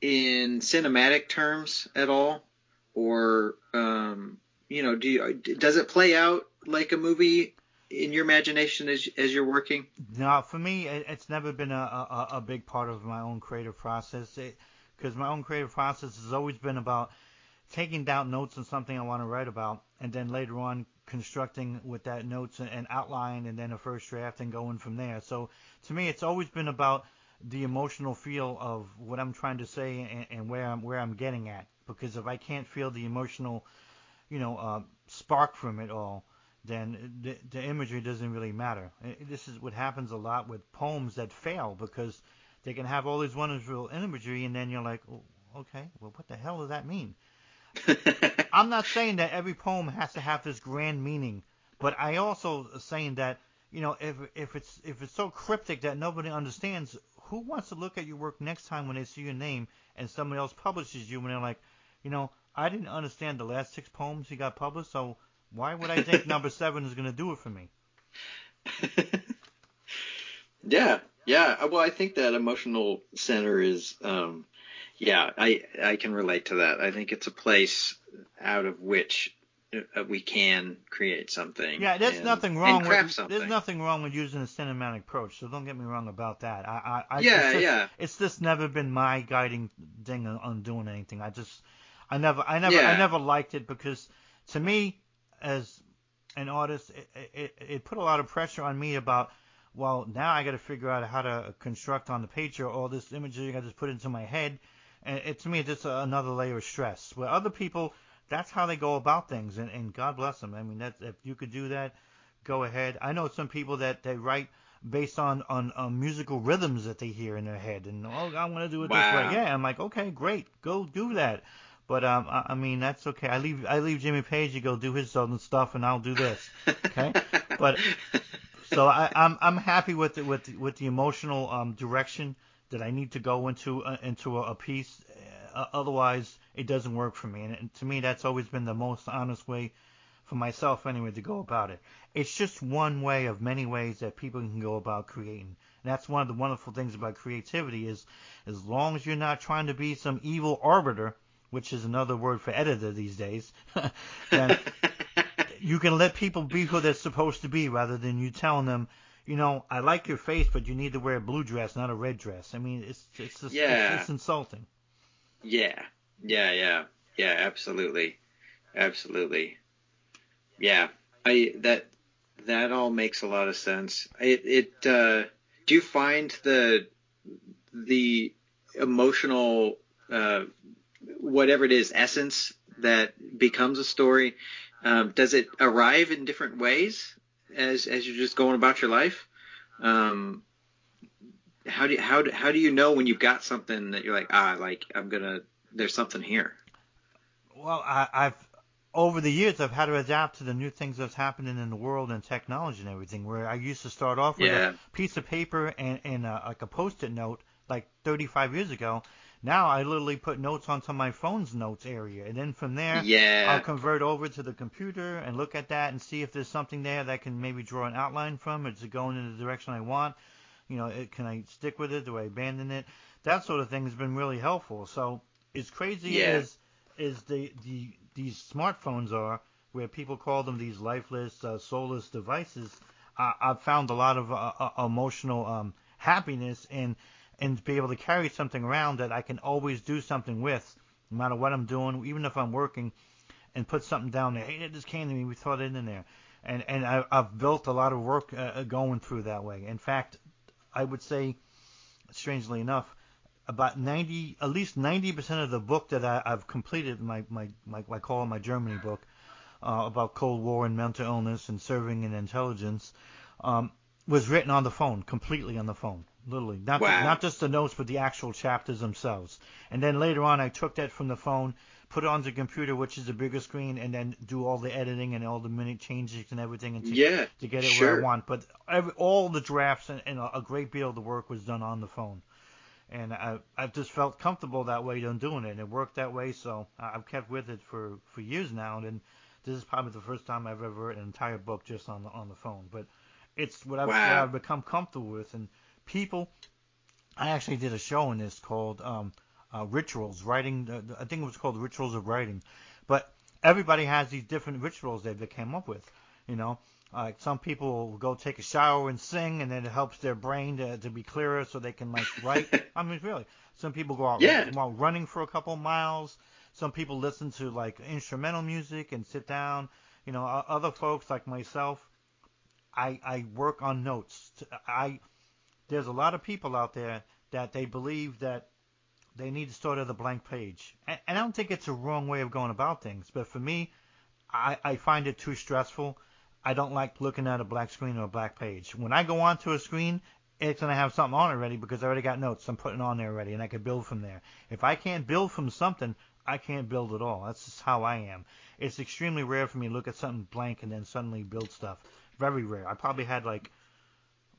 in cinematic terms at all, or um you know do you does it play out like a movie in your imagination as as you're working? No, for me, it's never been a a, a big part of my own creative process. Because my own creative process has always been about taking down notes on something I want to write about, and then later on constructing with that notes and outline, and then a first draft, and going from there. So to me, it's always been about the emotional feel of what I'm trying to say and, and where I'm where I'm getting at. Because if I can't feel the emotional, you know, uh, spark from it all, then the, the imagery doesn't really matter. This is what happens a lot with poems that fail because they can have all these wonderful imagery, and then you're like, oh, okay, well, what the hell does that mean? [laughs] I'm not saying that every poem has to have this grand meaning, but I also saying that you know if if it's if it's so cryptic that nobody understands, who wants to look at your work next time when they see your name and somebody else publishes you and they're like, you know, I didn't understand the last six poems he got published, so why would I think [laughs] number seven is going to do it for me? [laughs] yeah, yeah. Well, I think that emotional center is um, yeah, I I can relate to that. I think it's a place out of which uh, we can create something. Yeah, there's and, nothing wrong with something. there's nothing wrong with using a cinematic approach. So don't get me wrong about that. I, I, I yeah, it's just, yeah. It's just never been my guiding thing on, on doing anything. I just, I never, I never, yeah. I never liked it because to me, as an artist, it, it, it put a lot of pressure on me about. Well, now I got to figure out how to construct on the page or all this imagery I just put into my head and it, to me, it's just another layer of stress. Where other people, that's how they go about things, and, and God bless them. I mean, that if you could do that, go ahead. I know some people that they write based on, on, on musical rhythms that they hear in their head, and oh, I'm gonna do it wow. this way. Yeah, I'm like, okay, great, go do that. But um, I, I mean, that's okay. I leave I leave Jimmy Page to go do his own stuff, and I'll do this. Okay, but so I, I'm I'm happy with the, with the, with the emotional um, direction that I need to go into uh, into a, a piece. Uh, otherwise, it doesn't work for me. And, and to me, that's always been the most honest way for myself, anyway, to go about it. It's just one way of many ways that people can go about creating. And that's one of the wonderful things about creativity is as long as you're not trying to be some evil arbiter, which is another word for editor these days, [laughs] then [laughs] you can let people be who they're supposed to be rather than you telling them you know, I like your face, but you need to wear a blue dress, not a red dress. I mean, it's it's just, yeah. it's, it's insulting. Yeah, yeah, yeah, yeah, absolutely, absolutely. Yeah, I that that all makes a lot of sense. It it uh, do you find the the emotional uh, whatever it is essence that becomes a story um, does it arrive in different ways as as you're just going about your life. Um, how do you, how do, how do you know when you've got something that you're like ah like I'm gonna there's something here. Well, I, I've over the years, I've had to adapt to the new things that's happening in the world and technology and everything. Where I used to start off with Yeah. a piece of paper and, and a, like a post-it note, like 35 years ago. Now I literally put notes onto my phone's notes area, and then from there, Yeah. I'll convert over to the computer and look at that and see if there's something there that I can maybe draw an outline from. Is it going in the direction I want? You know, it, can I stick with it? Do I abandon it? That sort of thing has been really helpful. So as crazy Yeah. as is the, the these smartphones are, where people call them these lifeless, uh, soulless devices, I, I've found a lot of uh, uh, emotional um, happiness in and be able to carry something around that I can always do something with, no matter what I'm doing, even if I'm working, and put something down there. Hey, this came to me. We thought it in there, and and I, I've built a lot of work uh, going through that way. In fact, I would say, strangely enough, about 90, at least 90% of the book that I, I've completed, my, my, my, call it my Germany book, uh, about Cold War and mental illness and serving in intelligence, um, was written on the phone, completely on the phone, literally. Not, Wow. not just the notes, but the actual chapters themselves. And then later on, I took that from the phone, put it on the computer, which is a bigger screen, and then do all the editing and all the minute changes and everything, and to, Yeah. to get it where I want. But every, all the drafts and, and a great deal of the work was done on the phone. And I, I've just felt comfortable that way on doing it. And it worked that way, so I- I've kept with it for, for years now. And this is probably the first time I've ever written an entire book just on the, on the phone. But it's what I've, what I've become comfortable with. And people, I actually did a show on this called um, uh, Rituals, writing. Uh, I think it was called Rituals of Writing. But everybody has these different rituals that they came up with. You know, like some people will go take a shower and sing, and then it helps their brain to, to be clearer so they can like write. [laughs] I mean, really. Some people go out Yeah. while running for a couple miles. Some people listen to like instrumental music and sit down. You know, other folks like myself, I I work on notes. I there's a lot of people out there that they believe that they need to start at a blank page, and, I don't think it's a wrong way of going about things. But for me, I I find it too stressful. I don't like looking at a black screen or a black page. When I go onto a screen, it's gonna have something on already because I already got notes I'm putting on there already, and I can build from there. If I can't build from something, I can't build at all. That's just how I am. It's extremely rare for me to look at something blank and then suddenly build stuff. Very rare. I probably had like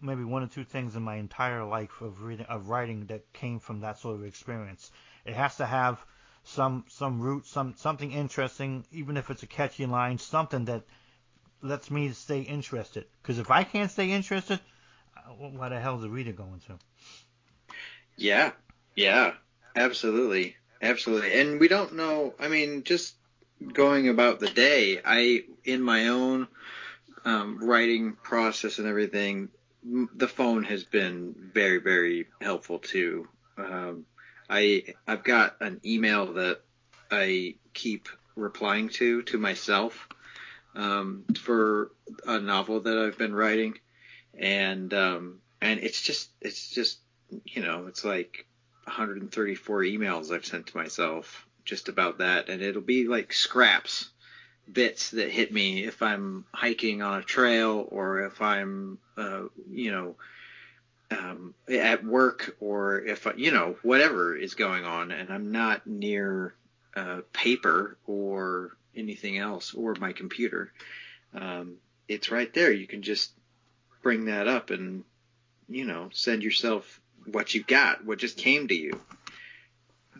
maybe one or two things in my entire life of reading of writing that came from that sort of experience. It has to have some some root, some something interesting, even if it's a catchy line, something that lets me stay interested. Because if I can't stay interested, uh, why the hell is the reader going to? Yeah, yeah, absolutely, absolutely. And we don't know. I mean, just going about the day, I in my own um, writing process and everything, the phone has been very, very helpful too. Um, I I've got an email that I keep replying to to myself um, for a novel that I've been writing, and um, and it's just it's just you know it's like 134 emails I've sent to myself just about that, and it'll be like scraps, bits that hit me if I'm hiking on a trail or if I'm uh, you know um, at work or if you know whatever is going on, and I'm not near uh, paper or anything else or my computer. Um, it's right there. You can just bring that up and you know send yourself what you got, what just came to you.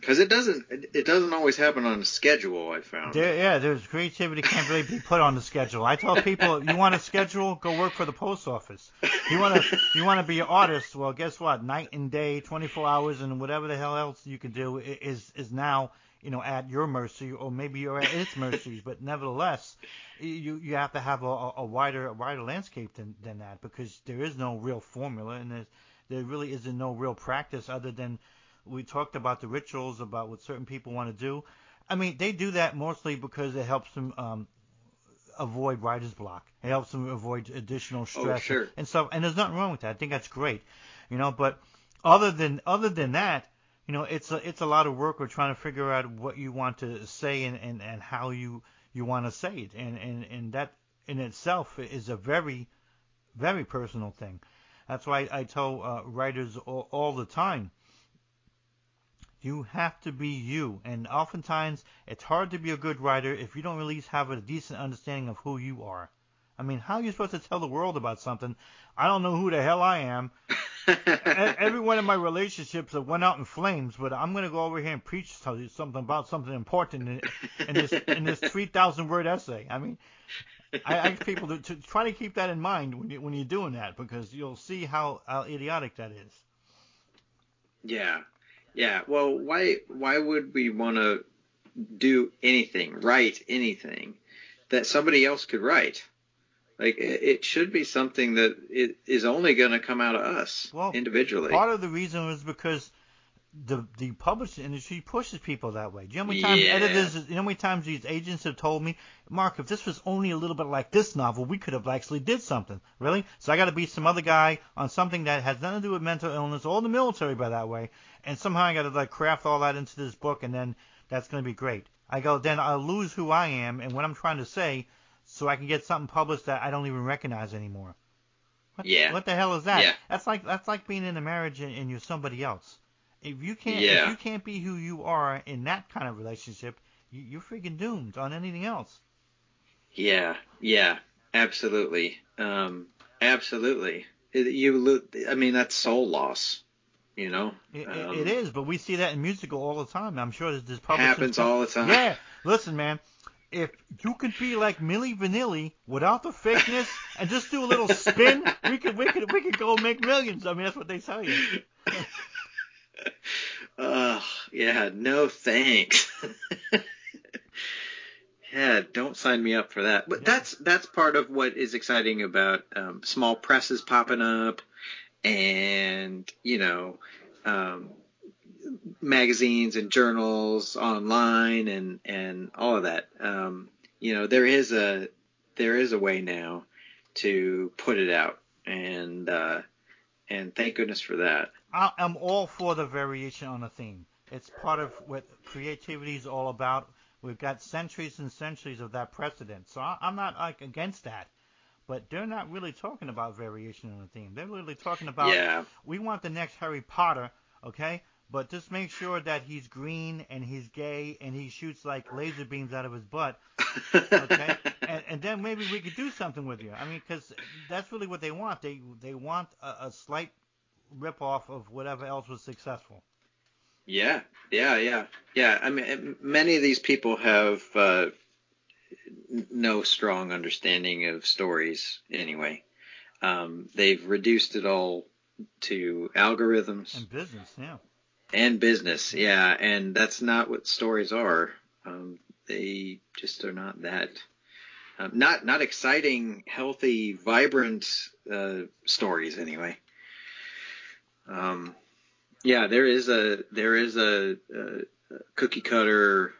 Because it doesn't, it doesn't always happen on a schedule. I found. There, yeah, there's creativity can't really be put on the schedule. I tell people, you want a schedule, go work for the post office. You want to, you want to be an artist. Well, guess what? Night and day, 24 hours, and whatever the hell else you can do is is now, you know, at your mercy, or maybe you're at its mercy. But nevertheless, you you have to have a, a wider a wider landscape than than that because there is no real formula, and there really isn't no real practice other than we talked about the rituals about what certain people want to do. I mean, they do that mostly because it helps them um, avoid writer's block. It helps them avoid additional stress Oh, sure. and stuff. And there's nothing wrong with that. I think that's great, you know. But other than other than that, you know, it's a it's a lot of work. We're trying to figure out what you want to say and, and, and how you you want to say it, and, and and that in itself is a very very personal thing. That's why I tell uh, writers all, all the time You have to be you, and oftentimes it's hard to be a good writer if you don't really have a decent understanding of who you are. I mean, how are you supposed to tell the world about something? I don't know who the hell I am. [laughs] Every one of my relationships have went out in flames, but I'm going to go over here and preach something about something important in, in this in this 3,000 word essay. I mean, I ask people to, to, try to keep that in mind when you when you're doing that because you'll see how, how idiotic that is. Yeah, yeah. Well, why why would we want to do anything, write anything that somebody else could write? Like it should be something that it is only going to come out of us well, individually. Part of the reason was because the the publishing industry pushes people that way. Do you know how many times yeah. editors, you know how many times these agents have told me, Mark, if this was only a little bit like this novel, we could have actually did something. Really? So I got to be some other guy on something that has nothing to do with mental illness or the military by that way, and somehow I got to like craft all that into this book, and then that's going to be great. I go, then I'll lose who I am and what I'm trying to say, so I can get something published that I don't even recognize anymore. What, yeah. What the hell is that? Yeah. That's like that's like being in a marriage and, and you're somebody else. If you can't yeah. if you can't be who you are in that kind of relationship, you, you're freaking doomed on anything else. Yeah, yeah, absolutely, um, absolutely. You, I mean, that's soul loss. You know, it, um, it is, but we see that in musical all the time. I'm sure this probably happens all the time. Yeah, listen, man. If you could be like Milli Vanilli without the fakeness and just do a little spin, [laughs] we could we could we could go make millions. I mean, that's what they tell you. [laughs] uh, yeah, no thanks. [laughs] yeah, don't sign me up for that. But yeah. that's that's part of what is exciting about um, small presses popping up, and you know, um, magazines and journals online and and all of that. Um, you know, there is a there is a way now to put it out, and uh, and thank goodness for that. I'm all for the variation on a theme. It's part of what creativity is all about. We've got centuries and centuries of that precedent, so I'm not like against that. But they're not really talking about variation on a theme. They're literally talking about yeah. we want the next Harry Potter, okay? But just make sure that he's green and he's gay and he shoots like laser beams out of his butt, okay? [laughs] and, and then maybe we could do something with you. I mean, because that's really what they want. They they want a, a slight rip off of whatever else was successful. Yeah, yeah, yeah, yeah. I mean, many of these people have uh, no strong understanding of stories anyway. Um, they've reduced it all to algorithms and business, yeah. And business, yeah, and that's not what stories are. Um, they just are not that. Um, not not exciting, healthy, vibrant uh, stories anyway. Um, yeah, there is a there is a, a, cookie cutter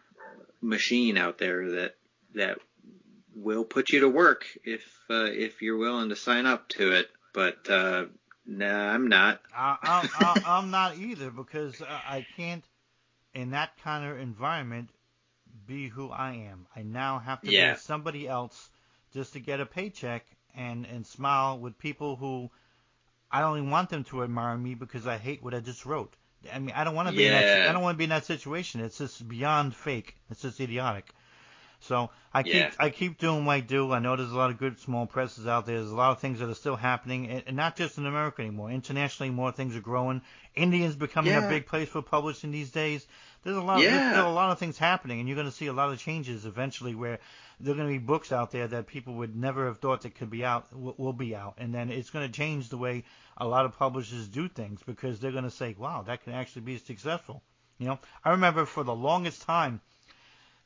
machine out there that that will put you to work if uh, if you're willing to sign up to it. But uh, nah, I'm not. I, I'm not either because I can't in that kind of environment be who I am. I now have to yeah. be somebody else just to get a paycheck and and smile with people who I don't even want them to admire me because I hate what I just wrote. I mean, I don't want to be yeah. in that. I don't want to be in that situation. It's just beyond fake. It's just idiotic. So I keep. I keep doing what I do. I know there's a lot of good small presses out there. There's a lot of things that are still happening, and not just in America anymore. Internationally, more things are growing. India's becoming yeah. a big place for publishing these days. There's a lot. Yeah. There's still a lot of things happening, and you're going to see a lot of changes eventually where there are going to be books out there that people would never have thought that could be out will, will be out, and then it's going to change the way a lot of publishers do things because they're going to say, "Wow, that can actually be successful." You know, I remember for the longest time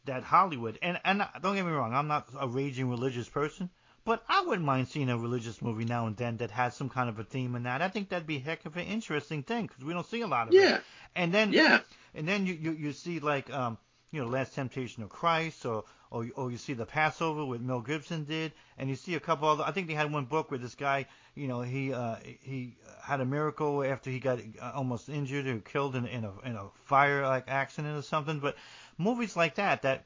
that Hollywood, and and don't get me wrong, I'm not a raging religious person, but I wouldn't mind seeing a religious movie now and then that has some kind of a theme in that. I think that'd be a heck of an interesting thing because we don't see a lot of yeah. it. And then yeah, and then you you, you see like um you know Last Temptation of Christ or or, or you see the Passover with Mel Gibson did, and you see a couple other. I think they had one book where this guy, you know, he uh, he had a miracle after he got uh, almost injured or killed in, in a in a fire like accident or something. But movies like that that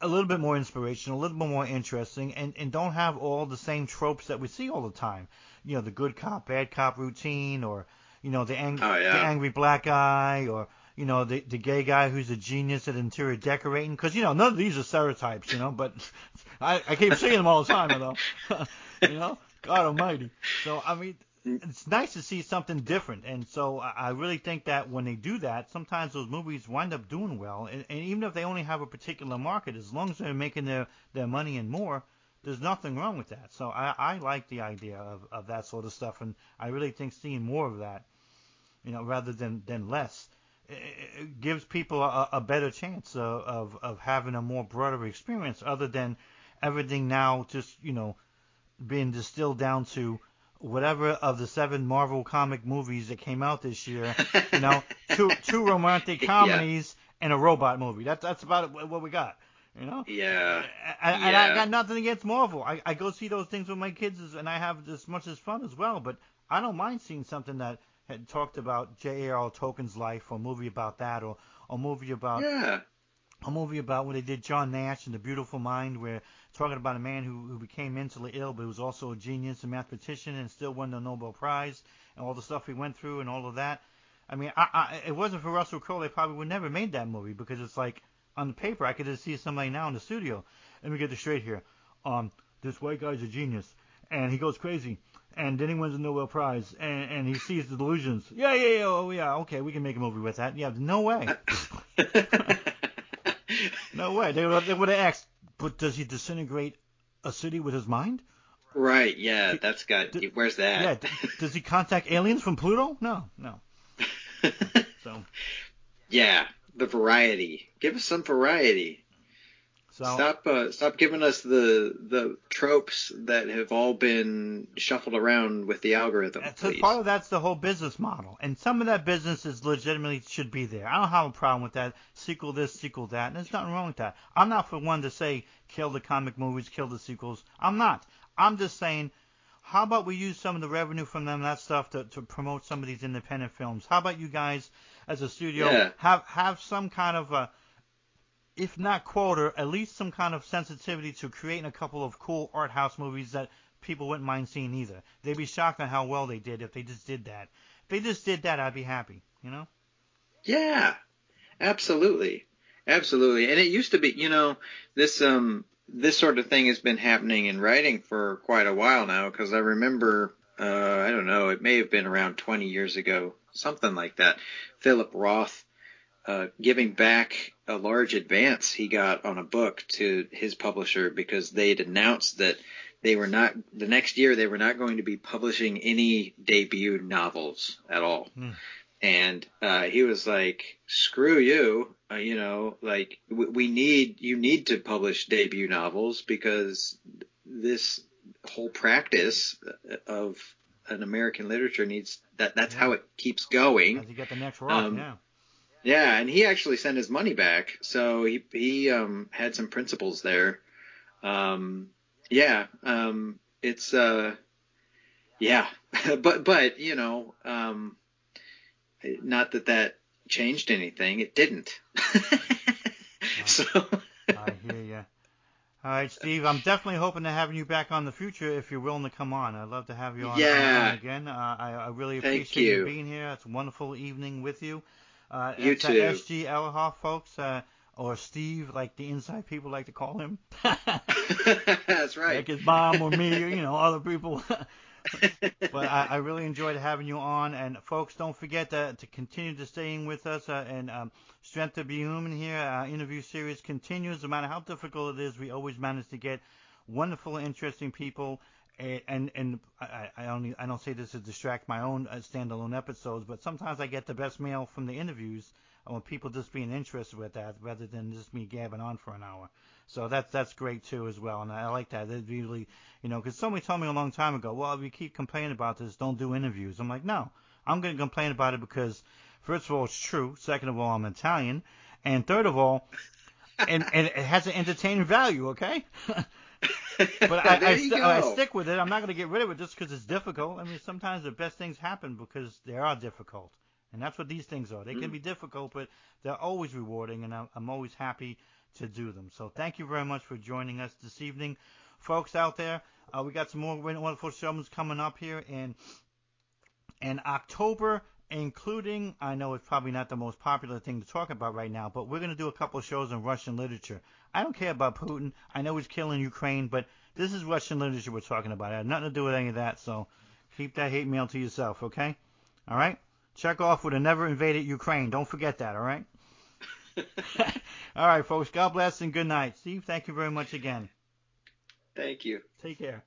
a little bit more inspirational, a little bit more interesting, and, and don't have all the same tropes that we see all the time. You know, the good cop, bad cop routine, or you know, the angry, oh, yeah. the angry black guy, or you know, the the gay guy who's a genius at interior decorating. Because you know, none of these are stereotypes, you know. But [laughs] I I keep seeing them all the time, though. [laughs] you know, God Almighty. So I mean, it's nice to see something different. And so I really think that when they do that, sometimes those movies wind up doing well. And, and even if they only have a particular market, as long as they're making their, their money and more, there's nothing wrong with that. So I, I like the idea of, of that sort of stuff. And I really think seeing more of that, you know, rather than, than less, it gives people a, a better chance of, of, of having a more broader experience other than everything now just, you know, being distilled down to whatever of the seven Marvel comic movies that came out this year, you know, [laughs] two two romantic comedies yeah. and a robot movie. That's that's about what we got. You know? Yeah. And, and I got nothing against Marvel. I, I go see those things with my kids and I have as much as fun as well. But I don't mind seeing something that had talked about J.R.R. Tolkien's life or a movie about that or a movie about yeah a movie about when they did John Nash and The Beautiful Mind, where talking about a man who, who became mentally ill, but was also a genius, a mathematician, and still won the Nobel Prize, and all the stuff he went through and all of that. I mean, I, I, it wasn't for Russell Crowe, they probably would never made that movie because it's like on the paper, I could just see somebody now in the studio. Let me get this straight here. Um, this white guy's a genius, and he goes crazy, and then he wins the Nobel Prize, and, and he sees the delusions. Yeah, yeah, yeah, oh yeah, okay, we can make a movie with that. Yeah, no way. [laughs] no way. They would, they would have asked, but does he disintegrate a city with his mind? Right. Yeah, that's got. D- where's that? Yeah. D- does he contact aliens from Pluto? No, no. [laughs] so. Yeah, the variety. Give us some variety. So, stop uh, stop giving us the the tropes that have all been shuffled around with the algorithm. So part of that's the whole business model, and some of that business is legitimately should be there. I don't have a problem with that. Sequel this, sequel that, and there's nothing wrong with that. I'm not for one to say kill the comic movies, kill the sequels. I'm not. I'm just saying. How about we use some of the revenue from them, that stuff, to, to promote some of these independent films? How about you guys, as a studio, yeah. have have some kind of a if not quota, at least some kind of sensitivity to creating a couple of cool art house movies that people wouldn't mind seeing either. They'd be shocked at how well they did if they just did that. If they just did that, I'd be happy, you know? Yeah, absolutely. Absolutely. And it used to be, you know, this um this sort of thing has been happening in writing for quite a while now because I remember uh I don't know, it may have been around 20 years ago, something like that. Philip Roth uh, giving back a large advance he got on a book to his publisher because they'd announced that they were not the next year they were not going to be publishing any debut novels at all. Mm. And uh, he was like, "Screw you! Uh, you know, like w- we need you need to publish debut novels because this whole practice of an American literature needs that. That's yeah. how it keeps going. You get the next um, yeah. Yeah, and he actually sent his money back, so he he um, had some principles there. Um, yeah, um, it's uh, yeah, [laughs] but but you know, um, not that that changed anything. It didn't. [laughs] so. I hear you. All right, Steve. I'm definitely hoping to have you back on the future if you're willing to come on. I'd love to have you on, yeah. on again. Uh, I, I really appreciate you. you being here. It's a wonderful evening with you. Uh, you too. SG Elhoff, folks, uh, or Steve, like the inside people like to call him. [laughs] That's right. Like his mom or me, or, you know, other people. [laughs] but I, I, really enjoyed having you on. And folks, don't forget to, to continue to staying with us. Uh, and um, Strength to Be Human here, our interview series continues. No matter how difficult it is, we always manage to get wonderful, interesting people and and I, I only I don't say this to distract my own uh, standalone episodes, but sometimes I get the best mail from the interviews when people just being interested with that rather than just me gabbing on for an hour. So that's that's great too as well, and I like that. It really, you know, because somebody told me a long time ago, well, if you keep complaining about this, don't do interviews. I'm like, no, I'm going to complain about it because first of all, it's true. Second of all, I'm Italian, and third of all, and and it has an entertaining value. Okay. [laughs] [laughs] but I, I, st- I, stick with it. I'm not going to get rid of it just because it's difficult. I mean, sometimes the best things happen because they are difficult, and that's what these things are. They mm. can be difficult, but they're always rewarding, and I'm, I'm always happy to do them. So thank you very much for joining us this evening, folks out there. Uh, we got some more wonderful shows coming up here in in October including, I know it's probably not the most popular thing to talk about right now, but we're going to do a couple shows on Russian literature. I don't care about Putin. I know he's killing Ukraine, but this is Russian literature we're talking about. It had nothing to do with any of that, so keep that hate mail to yourself, okay? All right? Chekhov with a never invaded Ukraine. Don't forget that, all right? [laughs] all right, folks. God bless and good night. Steve, thank you very much again. Thank you. Take care.